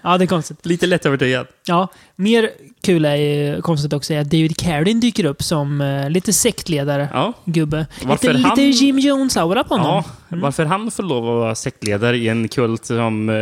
Ja, det är konstigt. Lite lättövertygad. Ja, mer kul är ju konstigt också att David Carradine dyker upp som eh, lite sektledare. Ja. Gubbe. Varför lite, han- lite Jim Jones-aura på honom. Ja, varför han får lov att vara sektledare i en kult som, eh,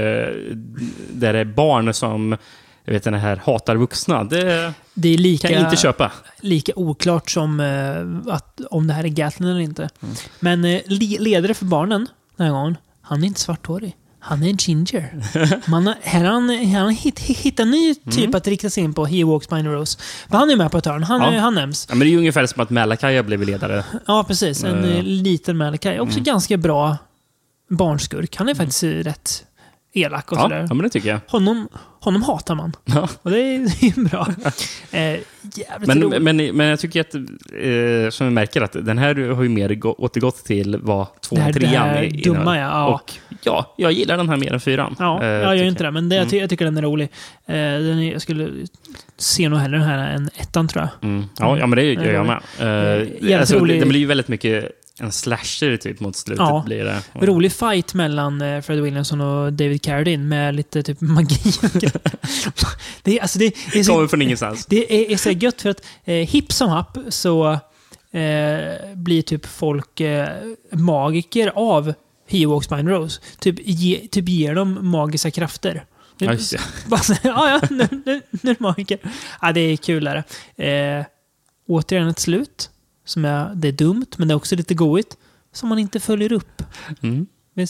där det är barn som jag vet, den här hatar vuxna, det Det är lika, kan jag inte köpa. lika oklart som eh, att, om det här är Gatlin eller inte. Mm. Men eh, le- ledare för barnen den här gången, han är inte svarthårig. Han är en ginger. Man har, här har han, här har han hitt, hittat en ny typ Mm. att rikta sig in på, He Walks Behind the Rose. För han är med på ett hörn, han, Ja. han nämns. Ja, men det är ju ungefär som att Malakai har blivit ledare. Ja, precis. En eh, liten Malakai. Också ganska bra barnskurk. Han är faktiskt eh, rätt elak och Ja, sådär. ja, men det tycker jag. Honom, honom hatar man. Ja. Och det är, det är bra. Eh, Men, roligt. men, men jag tycker att, eh, som vi märker, att den här har ju mer gå- återgått till vad tvåan trean i- dumma, ja. Ja. Och ja, jag gillar den här mer än fyran. Ja, Eh, jag gör ju inte det, men det, jag, Mm. ty jag tycker den är rolig. Eh, den är, jag skulle se nog hellre den här än ettan, tror jag. Mm. Ja, ja, men det gör är jag med. Jävligt Uh, alltså, rolig- det blir ju väldigt mycket en slasher typ mot slutet. Ja. Blir det. Rolig fight mellan eh, Fred Williamson och David Carradine med lite typ magi. det, är, alltså, det, det är så Kommer från ingenstans. Det är, är så gött för att eh, hipp som happ så eh, blir typ folk eh, magiker av He Walks Behind Rose. Typ, ge, typ ger dem magiska krafter. Så, ja, ja, nu, nu, nu är det magiker. Ja, det är kul. Där. Eh, återigen ett slut. Som är, det är dumt, men det är också lite goigt. Som man inte följer upp. Mm.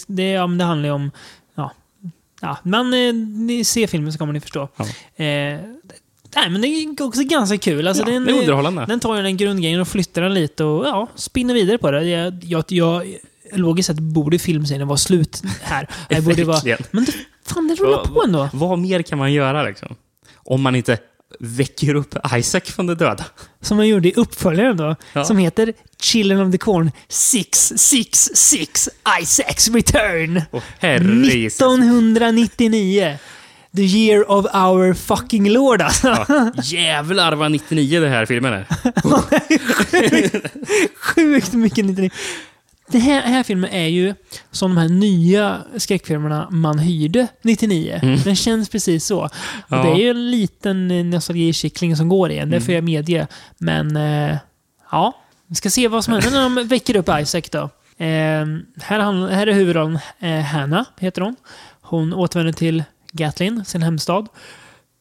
Det, ja, det handlar ju om... Ja, ja, men eh, ni ser filmen så kommer ni förstå. Ja. Eh, nej, men det är också ganska kul. Alltså, Ja, den, det är underhållande. Den tar ju den grundgrejen och flyttar den lite och ja, spinner vidare på det. Jag, jag, jag, logiskt sett borde filmserien vara slut här. Jag borde vara, men det, fan, det rullar på ändå. Vad mer kan man göra liksom? Om man inte väcker upp Isaac från de döda. Som man gjorde i uppföljaren då. Ja. Som heter Children of the Corn 666 Isaacs Return. Jesus. 1999. The year of our fucking lord alltså. Ja, jävlar vad 99 det här filmen är. Sjukt mycket 99. Den här, här filmen är ju som de här nya skräckfilmerna man hyrde 99. Den känns precis så. Ja. Det är ju en liten nostalgikittling som går igen, det får jag medge. Men eh, ja, vi ska se vad som händer när de väcker upp Isaac då. Eh, här, här är huvudrollen eh, Hannah, heter hon. Hon återvänder till Gatlin, sin hemstad.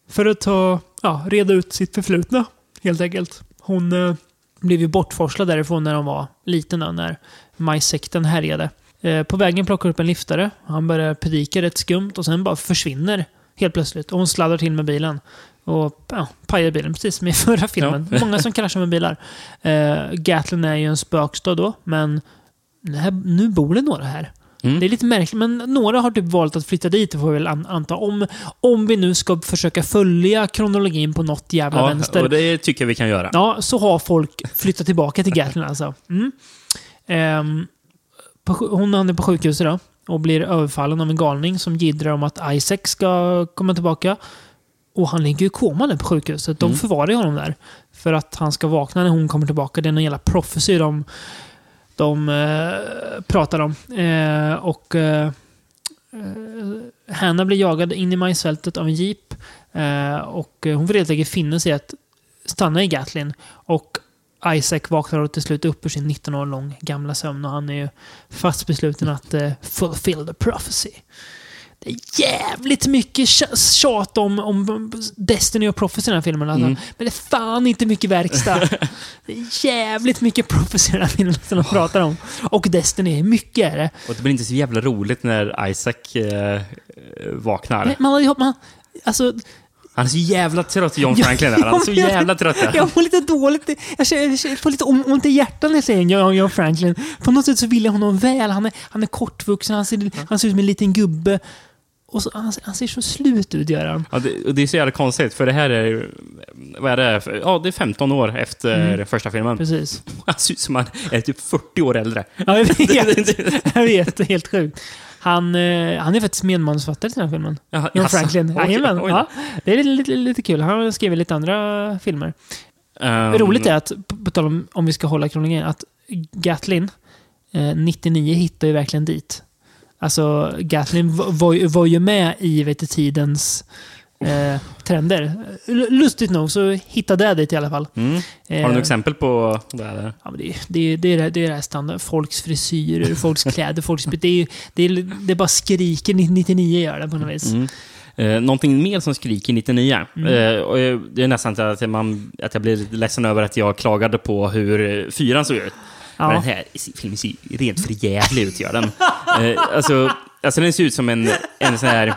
För att ta, ja, reda ut sitt förflutna, helt enkelt. Hon eh, blev ju bortforslad därifrån när hon var liten, då, när majsekten härjade. Eh, på vägen plockar upp en liftare. Han börjar predika rätt skumt och sen bara försvinner Helt plötsligt. Och hon sladdar till med bilen. Och ja, pajar bilen, precis som i förra filmen. Ja. Många som kraschar med bilar. Uh, Gatlin är ju en spökstad då, men här, nu bor det några här. Mm. Det är lite märkligt, men några har typ valt att flytta dit, får vi väl an- anta. Om, om vi nu ska försöka följa kronologin på något jävla Ja, vänster. och det tycker jag vi kan göra. Ja, så har folk flyttat tillbaka till Gatlin alltså. Mm. Ehm, på, hon hamnar på sjukhuset då och blir överfallen av en galning som jiddrar om att Isaac ska komma tillbaka. Och han ligger ju i koma där på sjukhuset. De Mm. förvarar honom där. För att han ska vakna när hon kommer tillbaka. Det är någon jävla prophecy de, de eh, pratar om. Eh, och eh, eh, Hanna blir jagad in i majsfältet av en jeep. Eh, och hon får helt enkelt finna sig att stanna i Gatlin. Och Isaac vaknar till slut upp ur sin 19 år lång gamla sömn och han är ju fast besluten att uh, fulfill the prophecy. Det är jävligt mycket tja- tjat om, om Destiny och Prophecy i den här filmen. Alltså. Mm. Men det är fan inte mycket verkstad. det är jävligt mycket Prophecy i den här filmen som de pratar om. Och Destiny, mycket är det. Och det blir inte så jävla roligt när Isaac eh, vaknar. Men Man, man, alltså, Han är så jävla trött, John Franklin. Han är så jävla trött. Jag får lite dåligt... Jag känner- jag känner- får lite ont i hjärtat när jag säger John, John Franklin. På något sätt så vill jag honom väl. Han är, han är kortvuxen, han ser, han ser ut som en liten gubbe. Och så, han, han ser så slut ut, gör han. Ja, det, det är så jävla konstigt, för det här är... Vad är det? Ja, det är 15 år efter Mm. första filmen. Precis. Han ser ut som han är typ 40 år äldre. Ja, jag vet. jag vet. Det är helt sjukt. Han, eh, han är faktiskt medmanusförfattare till den här filmen. Jaha, John jaså? Franklin. Oj, Jajamän. oj. Ja, det är lite, lite kul. Han har skrivit lite andra filmer. Ehm, Roligt är att, på på tal om, om vi ska hålla kronologin, att Gatlin eh, 99 hittar ju verkligen dit. Alltså, Gatlin var, var, ju- var ju med i vet du, tidens eh, trender. Lustigt nog så hittade jag dit i alla fall. Mm. Har du Eh, några exempel på det här? Ja, men det, är- det, det, är det, det är det här standard. Folks frisyrer, folks kläder, folks... Det är, det är, det är bara skriker 99 gör det på något vis. Mm. Eh, någonting mer som skriker 99. Mm. Eh, och jag- det är nästan att, man, att jag blir ledsen över att jag klagade på hur eh, fyran såg ut. Men Ja. den här filmen ser rent för jävlig ut, gör den. Eh, alltså, alltså den ser ut som en, en sån här,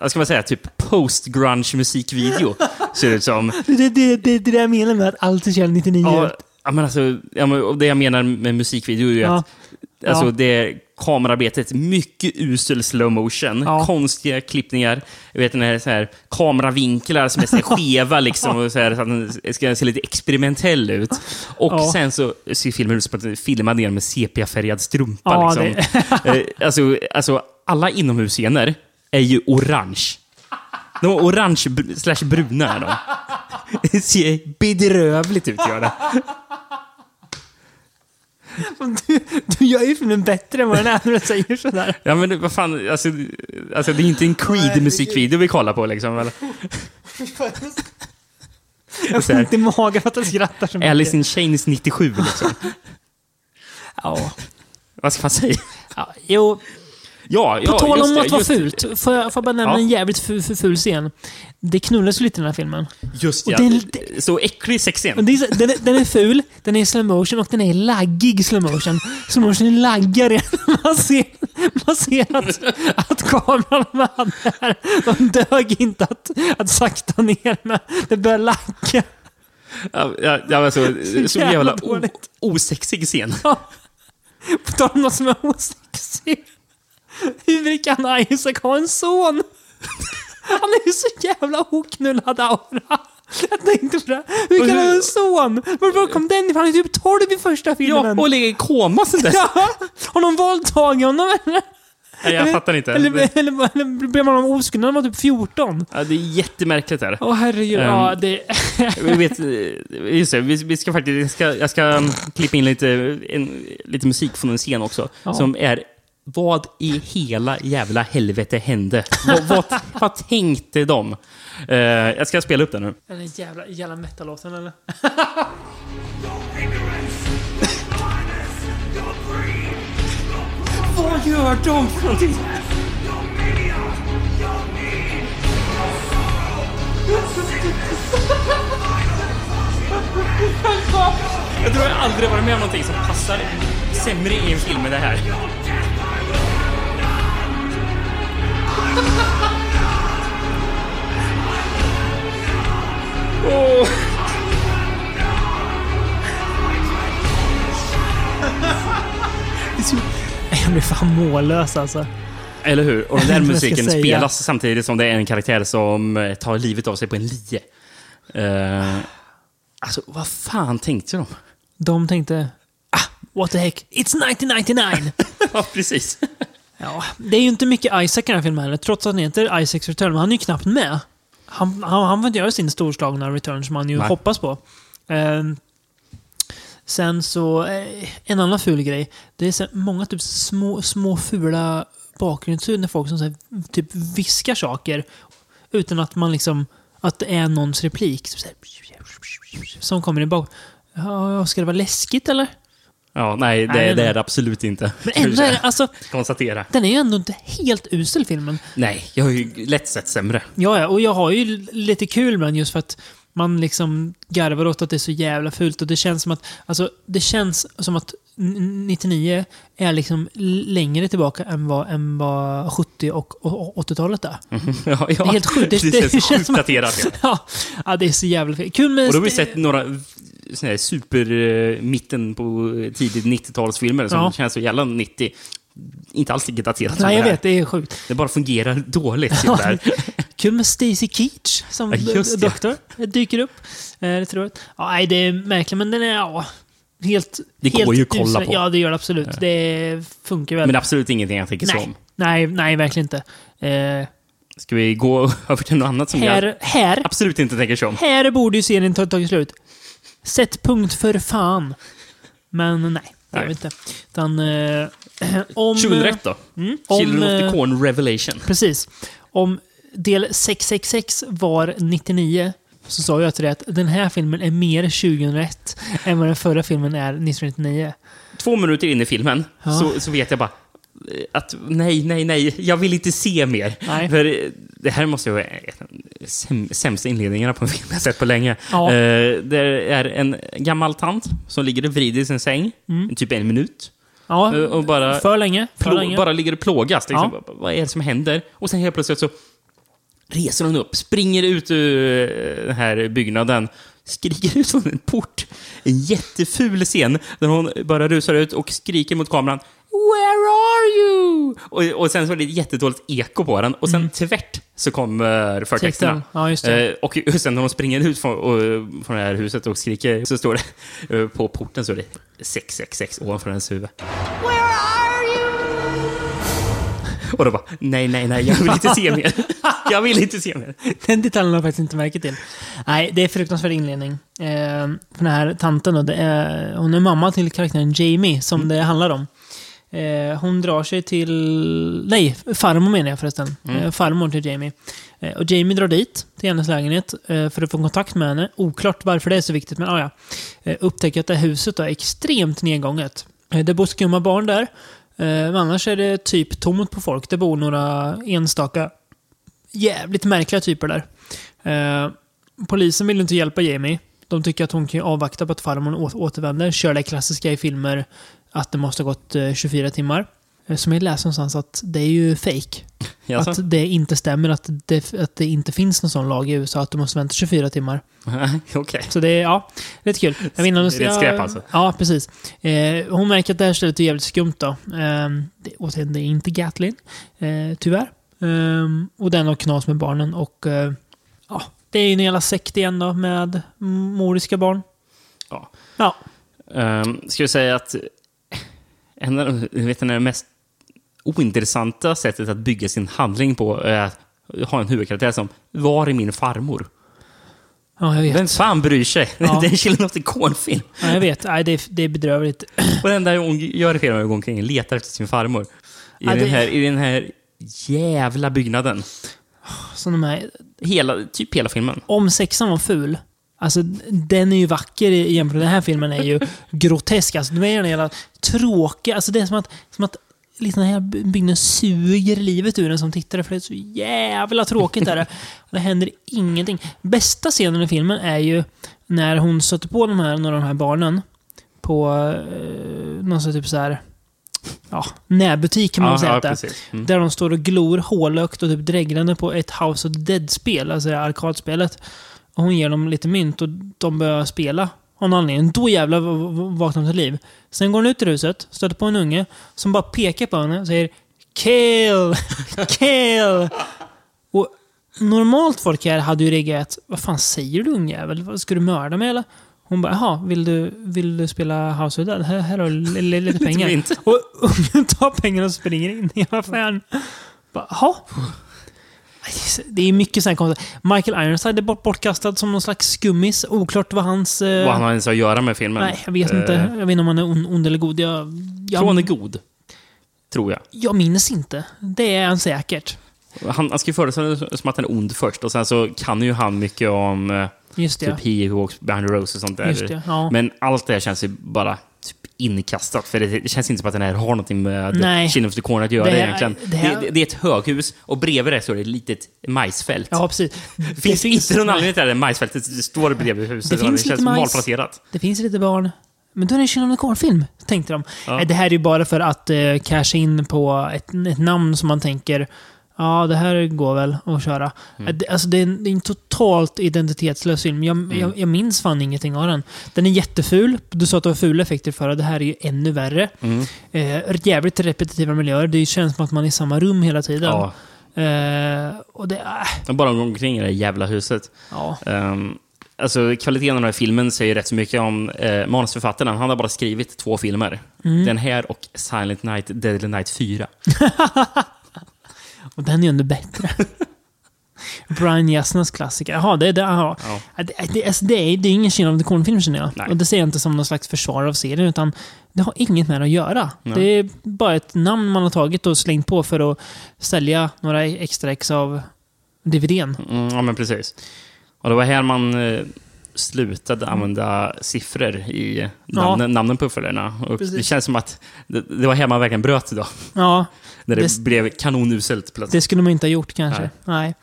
vad ska man säga, typ post-grunge musikvideo. Ser det ut som. Det är det, det, det, där jag menar med att allt ser 99 Ja, men alltså, ja, men, det jag menar med musikvideo är ju Ja. att alltså, Ja. det är kamerarbetet, mycket usel slow motion, Ja. konstiga klippningar, jag vet den här, så här kameravinklar som är så här skeva liksom, och så, här, så att den ska se lite experimentell ut. Och Ja. sen så ser filmen ut som att den är filmad ner med sepia-färgad strumpa. Ja, liksom. Eh, alltså, alltså, alla inomhusscener är ju orange. De är orange slash bruna är de. Det ser bedrövligt ut, gör det. Du, du gör ju filmen bättre än vad den är när du säger sådär. Ja men det- vad fan, alltså, alltså det är inte en Creed-musikvideo vi kollar på liksom. Eller? Jag får inte i magen för att jag skrattar så mycket. Alice in Chains 97 liksom. Ja. Vad ska man säga? ja. Jo, Ja, ja på tal om det, att vara det. fult. Får jag, får jag bara nämna Ja. en jävligt ful, scen? Det knullas lite i den här filmen. Just Och ja. det är- Så äcklig sexscen. Det så- den, är, den är ful, den är slow motion och den är laggig slow motion. Slow motion laggar redan. Man ser, man ser att, att kameran hade här, de dög inte att, att sakta ner med. Det börjar lagga. Ja, ja, ja, alltså, så jävla jävla o- osexig scen. På tal om något som är osexig. Hur kan Isaac ha en son? Han är ju så jävla oknullad aura. Jag tänkte på det. Hur kan han ha en son? Var kom den ifrån? Han är typ 12 i första filmen. Ja, och ligger i koma sen dess. Ja, har någon våldtagit honom eller? Nej, jag fattar inte. Eller, Det, eller, eller blev man oskuld när man var typ 14? ja, det är jättemärkligt där. Åh herregud. Ehm, ja, det... Vi vet, just det, vi, vi ska faktiskt, jag ska, jag ska um, klippa in lite, en, lite musik från en scen också. Ja. Som är, vad i hela jävla helvete hände? vad, vad, vad tänkte de? Eh, jag ska spela upp den nu. Den där jävla, jävla metal-låten eller? Vad gör de för någonting? Jag tror jag aldrig varit med om någonting som passar sämre i en film än det här. Jag blir fan mållös alltså. Eller hur? Och den där musiken spelas samtidigt som det är en karaktär som eh, tar livet av sig på en lie. Uh, alltså, vad fan tänkte de? De tänkte, ah, what the heck, it's 1999! ja, precis. ja, det är ju inte mycket Isaac i den här filmen heller, trots att han heter Isaacs Return, men han är ju knappt med. Han, han, han får inte göra sin storslagna return som han ju Nej. hoppas på. Eh, sen så, eh, en annan ful grej. Det är så många typ små, små fula bakgrundsljud när folk som så här, typ viskar saker utan att man liksom, att det är någons replik. Så här, som kommer i bak. Ja, ska det vara läskigt eller? Ja, nej, det, Nej, det är det absolut inte. Men ändå är det, alltså, Konstatera. den är ju ändå inte helt usel filmen. Nej, jag har ju lätt sett sämre. Ja, ja, och jag har ju lite kul med den just för att man liksom garvar åt att det är så jävla fult och det känns som att, alltså det känns som att n- 99 är liksom längre tillbaka än vad, än vad 70 och, och 80-talet är. ja, ja. Det är helt sjukt. Det, Det- det känns sjukt daterat. Ja, ja, det är så jävla fel. Kul med... Och då har vi sett några såna här super eh, mitten på tidigt 90-talsfilmer som Ja. känns så jävla 90. Inte alls lika daterat Nej, jag vet. Det är sjukt. Det bara fungerar dåligt. Ja. Där. Kul med Stacy Keach som Ja, doktor. Det dyker upp. Eh, Det tror jag. Ja, nej, det är märkligt, men den är ja, helt... Det helt går ju att kolla på. Ja, det gör det absolut. Det funkar väl. Men absolut ingenting jag tänker så nej. om. nej, nej, verkligen inte. Eh, Ska vi gå över till något annat som jag här, här, absolut inte tänker så om? här borde ju serien ta tagit slut. Sätt punkt för fan. Men nej, det gör vi inte. Utan, eh, om... 2001 då? Mm, Children om, of eh, the Corn Revelation. Precis. Om del 666 var 99 så sa jag till dig att den här filmen är mer 2001 än vad den förra filmen är 1999. Två minuter in i filmen Ja. så, så vet jag bara eh, att nej, nej, nej, jag vill inte se mer. Nej. För det här måste ju vara en av de säm- sämsta inledningarna på en film jag sett på länge. Ja. Eh, det är en gammal tant som ligger och vrider i sin säng, Mm. typ en minut. Ja, Eh, och bara, för länge. För länge. bara ligger och plågas. Liksom. Ja. Vad är det som händer? Och sen helt plötsligt så reser hon upp, springer ut ur eh, den här byggnaden, skriker ut från en port. En jätteful scen där hon bara rusar ut och skriker mot kameran Where are you? Och, och sen så är det ett jättedåligt eko på den och sen tvärt så kommer förtexterna. Mm. Ja. Eh, och sen när hon springer ut från, och, från det här huset och skriker så står det eh, på porten så är det 666 ovanför hennes huvud. Och då bara, nej, nej, nej, jag vill inte se mer. Jag vill inte se mer. Den detaljen har jag faktiskt inte märkt till. Nej, det är fruktansvärd inledning. Eh, för den här tanten då, det är, hon är mamma till karaktären Jamie, som Mm. det handlar om. Eh, hon drar sig till... Nej, farmor menar jag förresten. Mm. Eh, farmor till Jamie. Eh, och Jamie drar dit, till hennes lägenhet, eh, för att få kontakt med henne. Oklart varför det är så viktigt, men ah, ja. eh, Upptäcker att det här huset är extremt nedgånget. Eh, det bor skumma barn där. Men annars är det typ tomt på folk. Det bor några enstaka jävligt märkliga typer där. Polisen vill inte hjälpa Jamie. De tycker att hon kan avvakta på att farmor återvänder. Kör det klassiska i filmer att det måste ha gått eh, 24 timmar. Eh, Som jag läste någonstans att det är ju fake. Jaså? Att det inte stämmer, att det, att det inte finns någon sån lag i USA att du måste vänta 24 timmar. Okej. Så det är, ja, lite kul. Jag om Det är ett skräp alltså. Ja, precis. Eh, hon märker att det här stället är jävligt skumt då. Eh, det, återigen, det är inte Gatlin, eh, tyvärr. Eh, och den har knas med barnen och eh, ja, det är ju en jävla sekt igen då med moriska barn. Ja. Ja, Um, ska vi säga att en av de- vet, det mest ointressanta sättet att bygga sin handling på är att ha en huvudkaraktär som Var är min farmor? ja jag vet. Vem fan bryr sig? Ja. det är en Children of the Corn-film. Ja, jag vet. Nej, det, är, det är bedrövligt. Och det enda hon gör i filmen är att gå omkring och letar efter sin farmor. I, Ja, den, det- här, I den här jävla byggnaden. Så de här, Hela, typ hela filmen. om sexan var ful, alltså den är ju vacker i jämfört med den här filmen är ju grotesk. Alltså de är den jävla tråkiga. Alltså det är som att, som att liksom den här byggnaden suger livet ur en som tittare för det är så jävla tråkigt där. Det händer ingenting. Bästa scenen i filmen är ju när hon stöter på de här, några av de här barnen på eh, någon sån typ så här ja, närbutik kan man väl säga att det. Mm. Där de står och glor hålögt och typ dreglande på ett House of Dead-spel, alltså det här arkadspelet. Och hon ger dem lite mynt och de börjar spela. Av någon anledning. Då jävlar vaknar de till liv. Sen går hon ut ur huset, stöter på en unge som bara pekar på henne och säger Kill! Kill! Och normalt folk här hade ju reagerat. Vad fan säger du ungjävel? Ska du mörda mig eller? Hon bara, jaha, vill du, vill du spela House of Dead? Här, här har du li- li- lite pengar. och ungen tar pengarna och springer in i affären. Jaha? Det är mycket här konstigt. Michael Ironside är bort, bortkastad som någon slags skummis. Oklart vad hans... eh, Vad han har ens att göra med filmen. nej, jag vet Eh, inte. Jag vet inte om han är on, ond eller god. Jag, jag, tror han är god. Tror jag. jag minns inte. Det är han säkert. Han, han ska ju föreställa sig som att han är ond först och sen så kan ju han mycket om eh, Just det. typ He Who Walks Behind the Rose och sånt där. Det, ja. Men allt det här känns ju bara inkastat. För det, det känns inte som att den här har någonting med Nej. Chin of the Corner att göra Det här- egentligen. det här- Det, det, är ett höghus och bredvid det står det ett litet majsfält. Ja, precis. det finns inte någon anledning till det här majsfältet står bredvid huset. Det finns det känns lite majs. malplacerat. Det finns lite barn. Men då är det en Children of the Corn-film, tänkte de. Ja. Nej, Det här är ju bara för att uh, casha in på ett, ett namn som man tänker Ja, det här går väl att köra. Mm. Eh, det- Alltså, det, är en, det är en totalt identitetslös film. Jag, Mm. jag, jag minns fan ingenting av den. Den är jätteful. Du sa att det var fula effekter förra. Det här är ju ännu värre. Mm. Eh, jävligt repetitiva miljöer. Det känns som att man är i samma rum hela tiden. Ja. Eh, och det... Äh, De bara går omkring i det jävla huset. ja. Um, alltså, kvaliteten av den här filmen säger rätt så mycket om uh, manusförfattaren. Han har bara skrivit två filmer. Mm. Den här och Silent Night, Deadly Night 4. Och den är ju ändå bättre. Brian Jasnas klassiker. Jaha, det är det. Ja. Ja, Det, det, alltså det, är, det är ingen Children of the Corn-film känner jag. Nej. Och det ser jag inte som någon slags försvar av serien, utan det har inget med det att göra. Nej. Det är bara ett namn man har tagit och slängt på för att sälja några extra ex av DVDn. Mm, ja, men precis. Och det var här man eh, slutade använda siffror i namnen, namnen på uppföljarna. Det känns som att det, det var här man verkligen bröt då. Ja, När det, Det- blev kanonuselt plötsligt. det skulle man inte ha gjort kanske. Nej.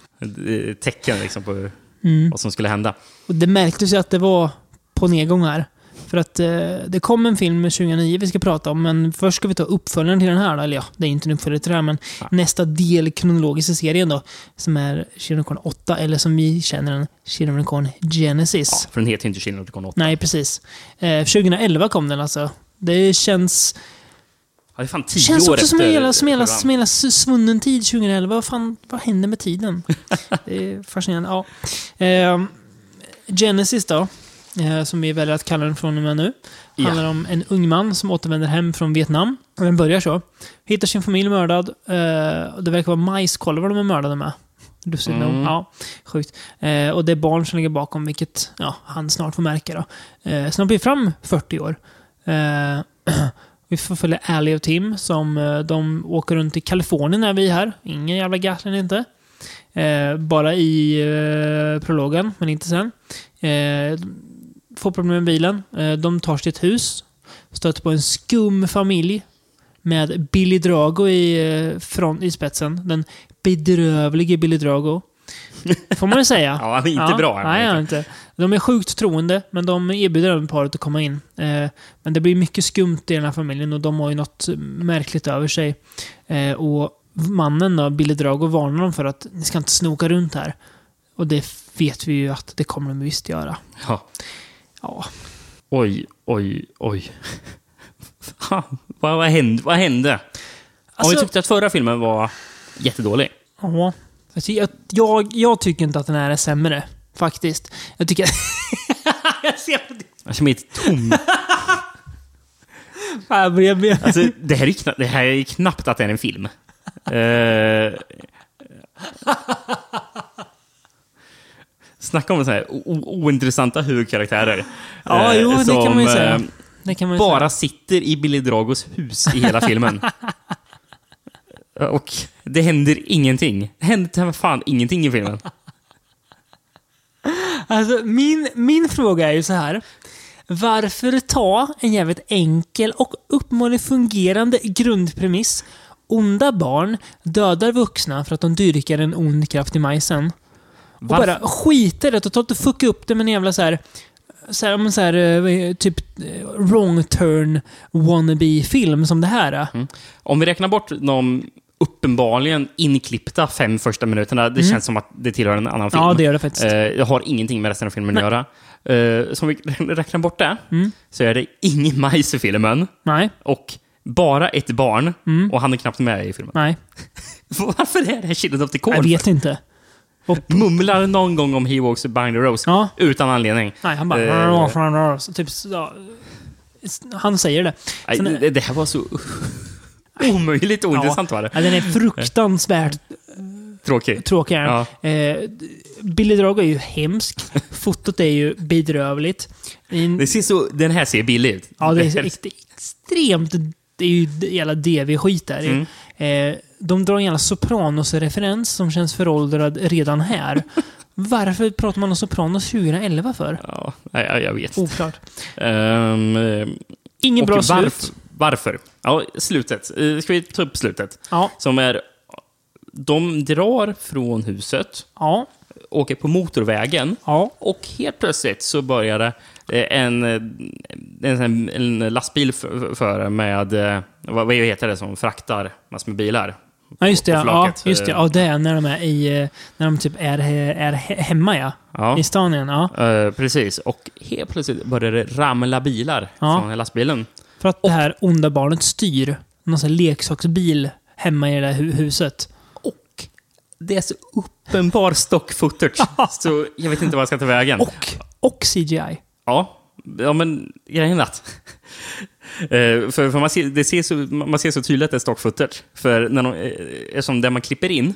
Ett tecken liksom på Mm. vad som skulle hända. Och det märktes ju att det var på nedgång här. För att eh, det kom en film 2009 vi ska prata om, men först ska vi ta uppföljaren till den här. då. Eller ja, det är inte en uppföljare till den här, men Ja. nästa del kronologiskt i serien då. Som är Corn 8, eller som vi känner den, Corn Genesis. Ja, för den heter ju inte Corn 8. Nej, precis. Eh, 2011 kom den alltså. Det känns... Ja, det är fan tio känns år också som hela, som hela, som hela svunnen tid 2011. Vad fan, vad händer med tiden? det är fascinerande. Ja. Eh, Genesis då, eh, som vi väljer att kalla den från och med nu. Ja. Handlar om en ung man som återvänder hem från Vietnam. Den börjar så. Hittar sin familj mördad. Eh, det verkar vara majskolvar de är mördade med. Lustigt nog. Mm. Ja, sjukt. Eh, och det är barn som ligger bakom, vilket ja, han snart får märka. Då. Eh, sen blir fram 40 år. Eh, vi får följa Ally och Tim som eh, de åker runt i Kalifornien när vi är här. Ingen jävla Gatlin inte. Eh, bara i eh, prologen, men inte sen. Eh, får problem med bilen. Eh, de tar sig till ett hus. Stöter på en skum familj. Med Billy Drago i, eh, från, i spetsen. Den bedrövlige Billy Drago. Får man ju säga. Ja, han är inte bra. han Nej, han är inte. De är sjukt troende, men de erbjuder även paret att komma in. Eh, men det blir mycket skumt i den här familjen och de har ju något märkligt över sig. Eh, och mannen då, Billy Drago, varnar dem för att ni ska inte snoka runt här. Och det vet vi ju att det kommer de visst göra. Ja. Ja. Oj, oj, oj. Vad, vad hände? Vad hände? Om vi Alltså- tyckte att förra filmen var jättedålig. Ja. Alltså, jag, jag, jag tycker inte att den här är sämre. Faktiskt. Jag tycker... jag ser på det. Mig helt tom. Jag. Alltså, det, här är knappt, det här är knappt att det är en film. Eh, snacka om så här ointressanta huvudkaraktärer. Ja, eh, jo, det kan man ju säga. eh, kan man ju bara säga. sitter i Billy Dragos hus i hela filmen. Och det händer ingenting. Det händer fan ingenting i filmen. Alltså, min, min fråga är ju så här. Varför ta en jävligt enkel och uppenbarligen fungerande grundpremiss Onda barn dödar vuxna för att de dyrkar en ond kraft i majsen. Och Varför- bara skiter det och totalt fucka upp det med en jävla så här, så här, så här eh, typ eh, wrong turn wannabe film som det här. är. Om vi räknar bort de uppenbarligen inklippta fem första minuterna. Det känns som att det tillhör en annan film. Mm. Ja, det gör det faktiskt. Eh, det har ingenting med resten av filmen att göra. Eh, så om vi räknar bort det, Mm. så är det ingen majs i filmen. Nej, Och bara ett barn. Mm. Och han är knappt med i filmen. nej. Varför är det här Children of the Corn? Jag vet inte. Mumlar någon gång om He Walks Behind the Rose. Ja. Utan anledning. Nej, han bara... Eh, Så typ, ja, han säger det. nej, Sen det, det här var så omöjligt ointressant var det. Ja, den är fruktansvärt Tråkigt. tråkig. är den. Eh, Billy Drago är ju hemsk. Fotot är ju bedrövligt. In, Det ser så, den här ser billig ut. ja, det är extremt... Det är ju jävla DV-skit där. Mm. Eh, de drar en jävla Sopranos-referens som känns föråldrad redan här. Varför pratar man om Sopranos 2011 för? Ja, jag, jag vet. Oklart. Eh, Inget och bra varf- slut. Varför? Ja, slutet. Eh, Ska vi ta upp slutet? Ja. Som är... De drar från huset, Ja. åker på motorvägen Ja. och helt plötsligt så börjar det eh, en, eh, en, en, en lastbil f- före med... Vad, vad heter det som fraktar massor med bilar? Ja, just det. Ja, just det. Ja, det är när de är i... När de typ är, är he- hemma, ja. Ja. I stan igen, ja. Eh, precis. Och helt plötsligt börjar det ramla bilar Ja. från lastbilen. För att det här onda barnet styr någon sån leksaksbil hemma i det där hu- huset. Och det är så uppenbar stock footage. så jag vet inte vad jag ska ta vägen. Och, och CGI. Ja, ja men grejen är att... Eh, för för man, ser, det ser så, man ser så tydligt att det är stock footage. För när de, eh, eftersom det man klipper in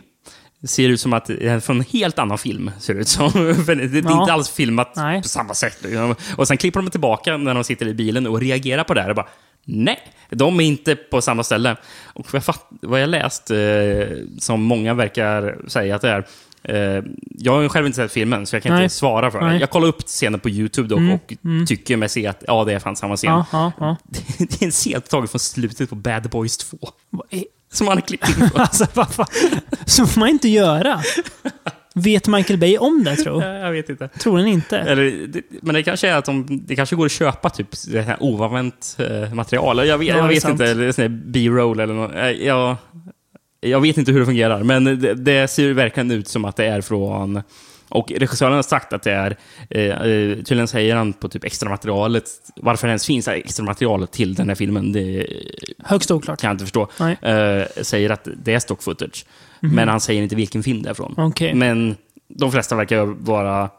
ser ut som att det är från en helt annan film. Ser det ut som. Det, är Ja. inte alls filmat Nej. på samma sätt. liksom. Och sen klipper de tillbaka när de sitter i bilen och reagerar på det här. Och bara, nej, de är inte på samma ställe. Och vad jag, fatt, vad jag läst, eh, som många verkar säga att det är, eh, jag har själv inte sett filmen, så jag kan Nej. inte svara för det. Jag kollade upp scenen på YouTube dock och tycker mig se att ja, det är fan samma scen. Ja, ja. Det är en scen tagen från slutet på Bad Boys 2. Som han har klippt in på. Alltså, vad fan? Så får man inte göra. Vet Michael Bay om det, tror Ja, jag vet inte. Troligen inte. Eller, det, men det kanske är att de, det kanske går att köpa typ det här oanvänt eh, material. Jag vet, Ja, jag vet inte, eller sån B-roll eller något. Eh, Jag, jag vet inte hur det fungerar, men det, det ser ju verkligen ut som att det är från... Och regissören har sagt att det är, eh, eh, tydligen säger han på typ extra materialet, varför det ens finns extra materialet till den här filmen, det Högst oklart. kan jag inte förstå. Eh, säger att det är stock footage. Men han säger inte vilken film det är från. Okej. Men de flesta verkar vara eh,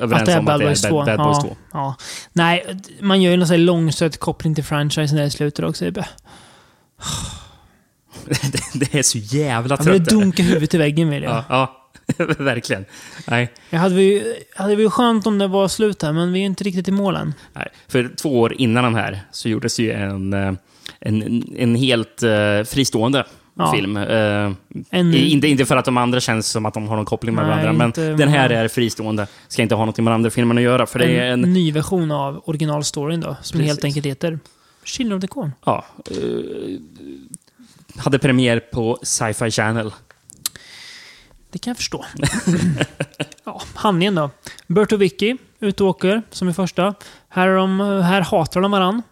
överens Att det är om Bad att det är 2. Bad, Bad Boys ja, 2. Ja. Nej, man gör ju någon långsökt koppling till franchisen där i slutet också. Jag det, är så jävla Jag vill trött. är det. dunka huvudet i väggen vill jag. Ja, ja verkligen. Nej, Jag hade ju, hade ju skönt om det var slut här, men vi är inte riktigt i målen. nej. För två år innan den här så gjordes ju en, eh, en, en helt eh, fristående Ja. film. Eh, En- inte, inte för att de andra känns som att de har någon koppling med Nej, varandra, men inte- den här är fristående. Ska inte ha något med andra filmerna att göra, för det är En, en... ny version av originalstoryn då, som Precis. helt enkelt heter Children of the Corn. Ja, eh, hade premiär på Sci-Fi Channel. Det kan jag förstå. ja, handlingen då. Bert och Vicky, ute och åker, som i första. Här, är de, här hatar de varann.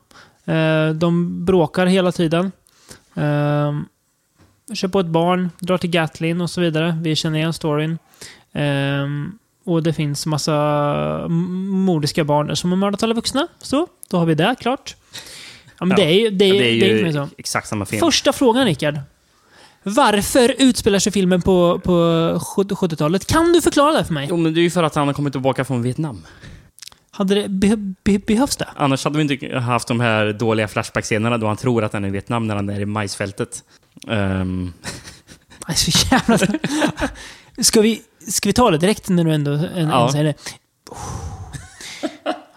Eh, de bråkar hela tiden. Eh, kör på ett barn, drar till Gatlin och så vidare. Vi känner igen storyn. Eh, och det finns massa mordiska barn som har mördat alla vuxna. Så, då har vi det klart. Ja, men Ja. det är ju... Det är, Ja, det är det är ju inte så. exakt samma film. Första frågan, Rickard. Varför utspelar sig filmen på, på 70-talet? Kan du förklara det för mig? Jo, men det är ju för att han har kommit tillbaka från Vietnam. Hade det be, be, behövs det? Annars hade vi inte haft de här dåliga Flashback-scenerna då han tror att han är i Vietnam när han är i majsfältet. Nej, så jävla... Ska vi, ska vi ta det direkt när du ändå en, Ja. säger det?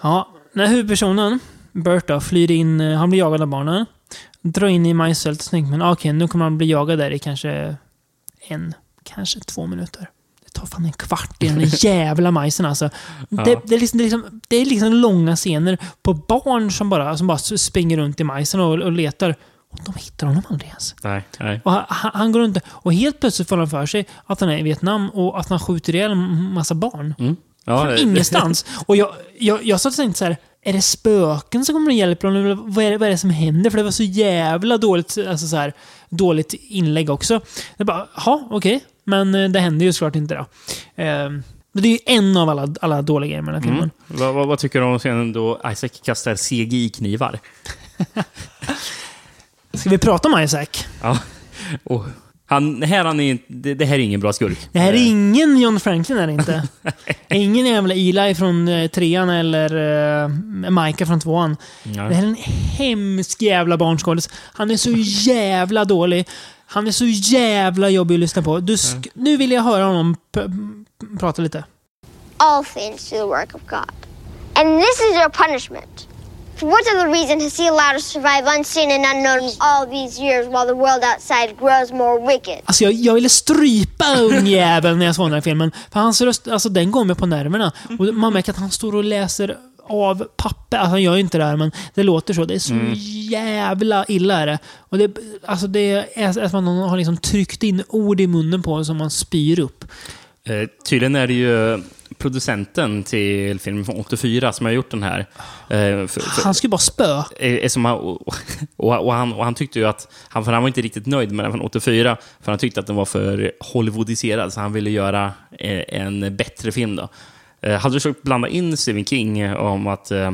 Ja, när huvudpersonen, Bert då, flyr in, eh, han blir jagad av barnen. Drar in i tänker man, ah, okej, nu kommer han bli jagad där i kanske en, kanske två minuter. Det tar fan en kvart i den där jävla majsen alltså. Det, det, är liksom, det, är liksom, det är liksom långa scener på barn som bara, som bara springer runt i majsen och, och letar. Och de hittar honom aldrig ens. nej, nej. Och han, han går runt och helt plötsligt får han för sig att han är i Vietnam och att han skjuter ihjäl en massa barn. Mm. Ja, Från ingenstans. Och jag, jag, jag satt och tänkte så här, är det spöken som kommer och hjälper honom? Eller Vad är, det, vad är det som händer? För det var så jävla dåligt. Alltså så här, dåligt inlägg också. Det bara, ja, okej. Men eh, det händer ju såklart inte då. Eh, det är ju en av alla, alla dåliga grejer med den här filmen. Vad, vad, vad tycker du om scenen då Isaac kastar CGI-knivar? Ska vi prata om Isaac? Ja. Och han, här han är, det, det här är ingen bra skurk. Det här är Eh, ingen John Franklin är det inte. ingen jävla Eli från eh, trean eller uh, Micah från tvåan. Ja. Det här är en hemsk jävla barnskådis. Han är så jävla dålig. Han är så jävla jobbig att lyssna på. Du sk- Nu vill jag höra honom prata lite. all things through the work of God. And this is your punishment. What other reason has he allowed us to survive unseen and unknown all these years while the world outside grows more wicked? Alltså jag, jag ville strypa ungjäveln när jag såg den här filmen. För hans röst, alltså den går mig på nerverna. Och man märker att han står och läser av papper. Alltså han gör ju inte det här, men det låter så. Det är så jävla illa är det. Och det, alltså det är att någon har liksom tryckt in ord i munnen på en som man spyr upp. Eh, tydligen är det ju producenten till filmen från 84 som har gjort den här. Eh, för, för, Han skulle bara spö. är, är som han, och, och, och, han, och han tyckte ju att, han, för han var inte riktigt nöjd med den från 84, för han tyckte att den var för Hollywoodiserad, så han ville göra eh, en bättre film. Då. Eh, hade du försökt blanda in Stephen King om att eh,